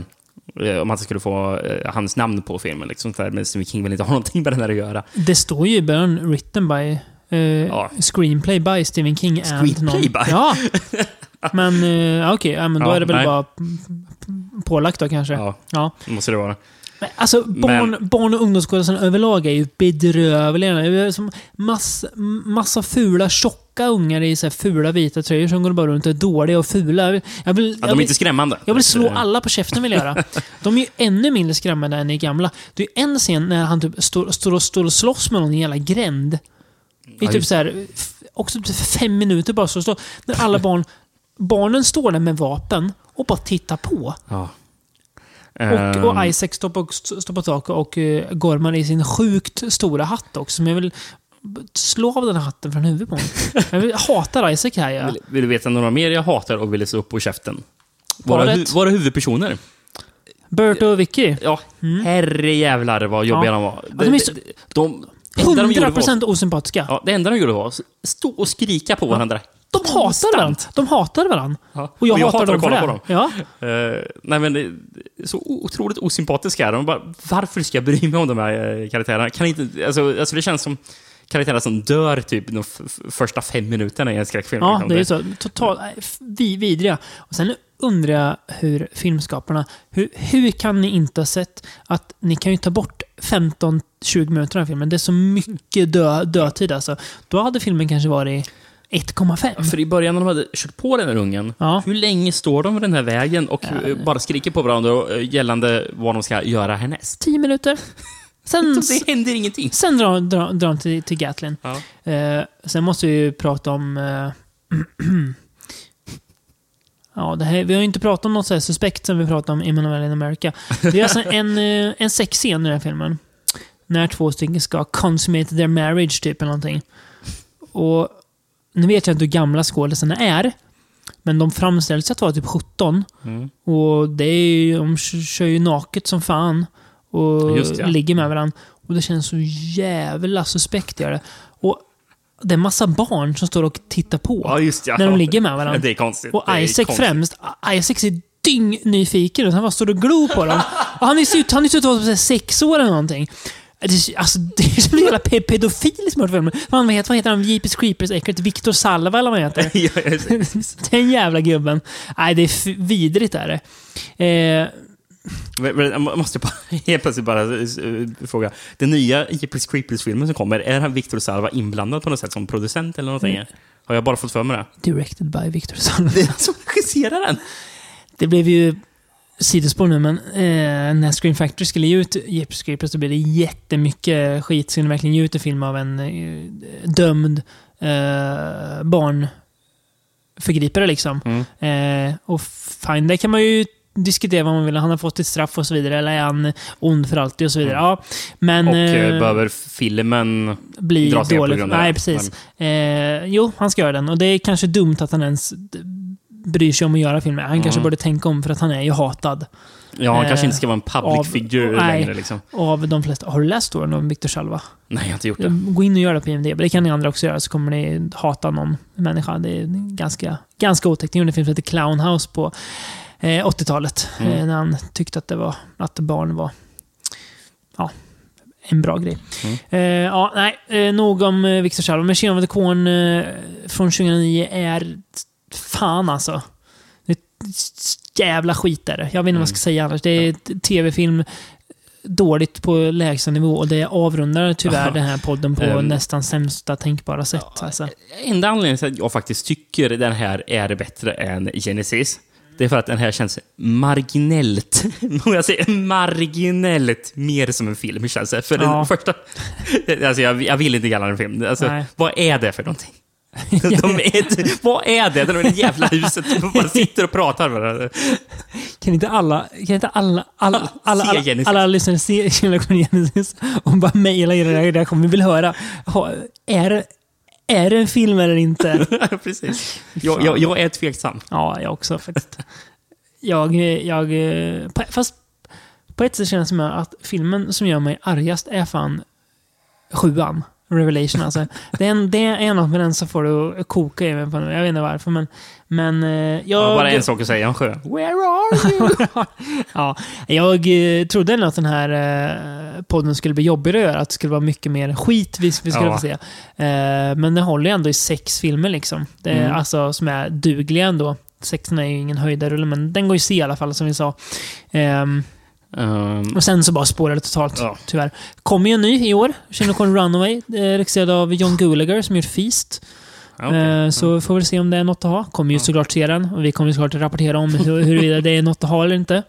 om att skulle få eh, hans namn på filmen. Liksom, där, men Stephen King vill inte ha någonting med den här att göra. Det står ju i början written by... eh, Screenplay by Stephen King Screenplay by? Ja! Men uh, okej, ja, men då Ja, är det väl nej. bara pålagt då kanske. Ja, Ja. måste det vara. Men, alltså, barn, barn och ungdomsskådisarna överlag är ju bedrövliga. Det är som massa, massa fula, tjocka ungar i så här fula vita tröjor som går bara runt och är dåliga och fula. Jag vill, Ja, jag de är vill, inte skrämmande. jag vill slå Eh, alla på käften vill jag göra. De är ju ännu mindre skrämmande än i gamla. Det är ju en scen när han typ står, står, och, står och slåss med någon i en jävla gränd. I Ja, typ just- så här, f- också typ fem minuter bara. Så står, när alla barn... Barnen står där med vapen och bara tittar på. Ja. Och, Ehm, och Isaac står på, står på taket och uh, gormar i sin sjukt stora hatt också. Men jag vill slå av den här hatten från huvudet på honom. Jag vill, hatar Isaac här. Ja. Vill, vill du veta några mer jag hatar och vill slå upp på käften? Våra, hu våra huvudpersoner. Bert och Vicky. Ja, herre jävlar vad jobbiga Mm. Ja. de var. Ja, de de, de, de gjorde var, 100% osympatiska. ja, det enda de gjorde var att stå och skrika på varandra. De hatar varandra. De hatar varandra. Ja. Och jag, hatar, att dem för kolla på dem. Ja. Eh, nej, men det så otroligt osympatiska är de. Bara, varför ska jag bry mig om de här eh, karaktärerna? Kan inte, alltså, alltså det känns som karaktärer som dör typ de första fem minuterna i en skräckfilm. Ja, liksom. det är ju så. Totalt vi, vidriga. Och sen undrar jag hur filmskaparna... Hur, hur kan ni inte ha sett att ni kan ju ta bort 15-20 minuter av filmen? Det är så mycket dö, dödtid alltså. Då hade filmen kanske varit 1,5. För i början när de hade kört på den här ungen, Ja. hur länge står de vid den här vägen och eh, bara skriker på varandra eh, gällande vad de ska göra härnäst? 10 minuter. Sen, Så det händer ingenting. sen drar, drar, drar de till, till Gatlin. Ja. Eh, sen måste vi ju prata om... Eh, ja, det här, vi har ju inte pratat om något så här suspekt som vi pratade om Emanuel in America. Det är alltså en, eh, en sexscen i den här filmen. När två stycken ska consummate their marriage, typ, eller någonting. Och nu vet jag inte hur gamla skådisarna är. Men de framställs att vara typ 17. Mm. Och det är ju, de kör ju naket som fan. Och Just ja. ligger med varandra. Och det känns så jävla suspekt gör det. Och det är massa barn som står och tittar på. Ja, just ja. När de ligger med varandra. Det är konstigt. Och Isaac konstigt. främst. Isaac är dyngnyfiken. och Han bara står och glor på dem. Och han ser ut han ut att vara sex år eller någonting. Det alltså, det är en jävla pe- pedofil som filmen. Vad heter, vad heter han? Jeepers Creepers äckligt. Victor Salva eller vad han heter. ja, Den jävla gubben. Nej, det är vidrigt är det. Eh, Men- men Jag måste bara, helt plötsligt bara eh, fråga. Den nya Jeepers Creepers-filmen som kommer, är han Victor Salva inblandad på något sätt som producent eller någonting? Mm. Har jag bara fått för mig det? directed by Victor Salva. Det är han som regisserar den! Det blev ju sidospår nu, men eh, när Screen Factory skulle ge ut Jeepers Creepers så blev det jättemycket skit. Skulle verkligen ge ut en film av en eh, dömd eh, barnförgripare liksom. Mm. Eh, och fine, det kan man ju diskutera vad man vill. Han har fått ett straff och så vidare. Eller är han ond för alltid och så vidare. Ja, men... Och eh, eh, behöver filmen bli dras ner på dålig. grund av Nej, precis. Eh, jo, han ska göra den. Och det är kanske dumt att han ens bryr sig om att göra filmer. Han kanske Mm. borde tänka om för att han är ju hatad. Ja, han kanske Eh, inte ska vara en public av- figure nej. längre. Liksom. Av de flesta. Har du läst storyn om Victor Salva? Nej, jag har inte gjort det. Gå in och gör det på IMDB. Det kan ni andra också göra, så kommer ni hata någon människa. Det är ganska, ganska otäckt. Det gjorde en film som heter Clown House på eh, 80-talet. Mm. Eh, när han tyckte att, det var, att barn var ja, en bra grej. Mm. Eh, ja, nej, eh, nog om eh, Victor Salva. Men Children of the Corn eh, från 2009 är fan alltså. Det jävla skit är det. Jag vet inte vad jag ska säga annars. Det är tv-film dåligt på lägsta nivå och det avrundar tyvärr den här podden på Ehm. nästan sämsta tänkbara sätt. Alltså. Enda anledningen till att jag faktiskt tycker den här är bättre än Genesis, det är för att den här känns marginellt, jag säger marginellt, mer som en film känns det. För Ja. den första... Alltså jag, jag vill inte kalla den film. Alltså, vad är det för någonting? De är, vad är det? De är det jävla huset. De bara sitter och pratar med varandra. Kan inte alla, kan inte alla, alla, alla, Se alla, Genesis. alla lyssnare se Generation Genesis och bara mejla era reaktioner? Vi vill höra. Ha, är, det- är det en film eller inte? Precis. Jag, jag, jag är tveksam. Ja, jag också faktiskt. Jag, jag, fast på ett sätt känns det som att filmen som gör mig argast är fan sjuan. Revelation alltså. Det är, en, det är något med den som får det att koka i mig. på Jag vet inte varför, men... men eh, jag, har bara en sak att säga om sjö. Where are you? ja, jag eh, trodde ändå att den här eh, podden skulle bli jobbigare att göra. Att det skulle vara mycket mer skit vi, vi skulle Ja. få se. Men den håller ju ändå i sex filmer liksom. Det Mm. Alltså som är dugliga ändå. Sexen är ju ingen höjdarrulle, men den går ju att se i alla fall som vi sa. Ehm, Um, och sen så bara spårar det totalt, Ja. tyvärr. Kommer ju en ny i år. Shinokon Runaway. eh, Regisserad av John Gulager som gjort Feast. ja, okej. Eh, Så får vi se om det är något att ha. Kommer ju såklart se den. Och vi kommer såklart rapportera om hur, huruvida det är något att ha eller inte.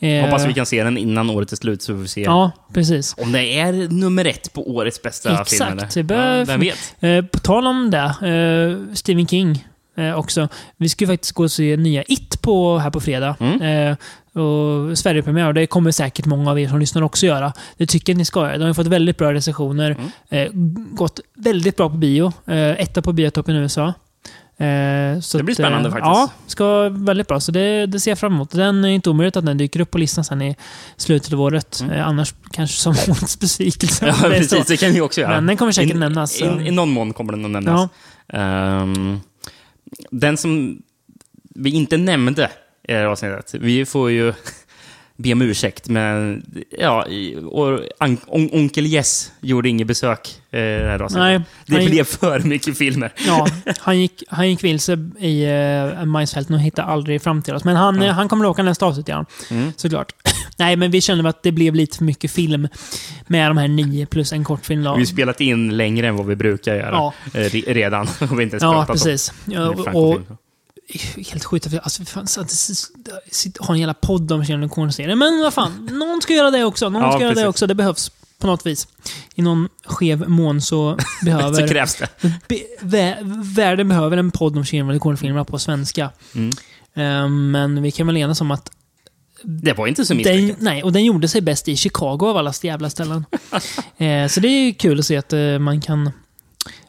Eh, Hoppas vi kan se den innan året är slut så vi får se Ja, precis. om det är nummer ett på årets bästa Exakt, film. bör- Ja, vem vet? Eh, på tal om det, eh, Stephen King eh, också. Vi ska ju faktiskt gå och se nya It på, här på fredag. Mm. Och Sverigepremiär. Och det kommer säkert många av er som lyssnar också göra. Det tycker jag ni ska göra. De har fått väldigt bra recensioner. Mm. Eh, gått väldigt bra på bio. Eh, etta på biotoppen i USA. Eh, så Det blir spännande faktiskt. Ja, ska vara väldigt bra. Så det, det ser jag fram emot. Den är inte omöjligt att den dyker upp på listan sen i slutet av året. Mm. Annars kanske som årets besvikelse. Ja, är så. precis. Det kan vi också göra. Men den kommer säkert I, nämnas. I, I någon mån kommer den att nämnas. Ehm, den som vi inte nämnde i det här avsnittet, vi får ju be om ursäkt, men ja, och an, on, Onkel Jess gjorde inget besök eh, det här avsnittet. Nej, det han- blev för mycket filmer. Ja, han gick, han gick vilse i uh, majsfälten och hittade aldrig fram till oss. Men han, eh, han kommer att åka nästa avsnitt igen. Mm. Såklart. Nej, men vi kände att det blev lite för mycket film med de här nio plus en kortfilm. Vi har spelat in längre än vad vi brukar göra Ja. eh, re- redan. Och vi inte ens Ja, precis. Och, och helt sjukt. att vi- Alltså, fan, att ha en jävla podd om Kjell serien Men vad fan, någon ska göra det också. Någon Ja, ska göra det precis. också. Det behövs på något vis. I någon skev mån så behöver... Så krävs det. Be, vä, världen behöver en podd om Kjell på svenska. Mm. Eh, men vi kan väl enas om att Det var inte så misslyckat. nej, och den gjorde sig bäst i Chicago av alla jävla ställen. eh, så det är ju kul att se att eh, man kan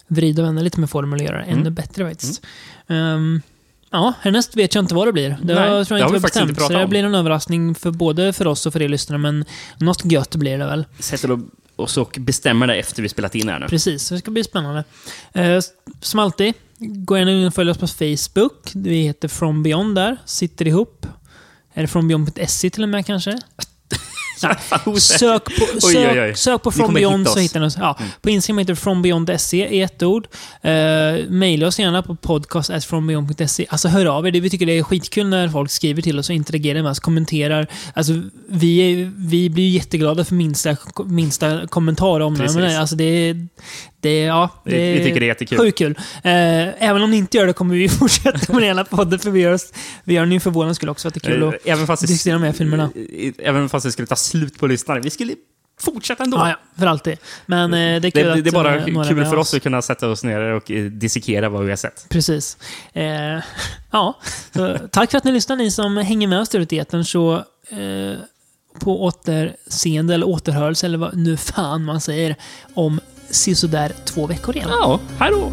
vrida och vända lite med det Mm. ännu bättre faktiskt. Ehm, ja, härnäst vet jag inte vad det blir. Det Nej, har, tror det jag har inte vi bestämt. inte Så det blir en överraskning för både för oss och för er lyssnare, men något gött blir det väl. Sätter oss och bestämmer det efter vi spelat in här nu. Precis, det ska bli spännande. Eh, som alltid, gå gärna in och följ oss på Facebook. Vi heter From Beyond där, sitter ihop. Är det FromBeyond.se till och med kanske? Sök på, Oj, sök, oj, oj. sök på From Beyond hitta så hittar ni oss. Ja, På Instagram heter FromBeyond.se i ett ord. Uh, Maila oss gärna på podcast.frombeyond.se. Alltså hör av er. Det- Vi tycker det är skitkul när folk skriver till oss och interagerar med oss, kommenterar. Alltså, vi, vi blir jätteglada för minsta, minsta kommentar om det. Alltså, det, det, ja, Vi- det vi tycker det är jättekul. Sjukt kul. Eh, även om ni inte gör det kommer vi fortsätta med hela podden, för vi gör, oss- vi gör den ju för vår skull också, att det är kul att Eh, Även fast, diskutera de här filmerna. även fast det skulle ta slut på lyssnare. Vi skulle fortsätta ändå. Ja, ja, för alltid. Men eh, det är Det, kul det, att det är bara eh, några kul för oss att kunna sätta oss ner och eh, dissekera vad vi har sett. Precis. Eh, ja, så, tack för att ni lyssnar, ni som hänger med oss ute i etern, så eh, på återseende eller återhörelse eller vad nu fan man säger om sisådär två veckor igen. Ja, hej då!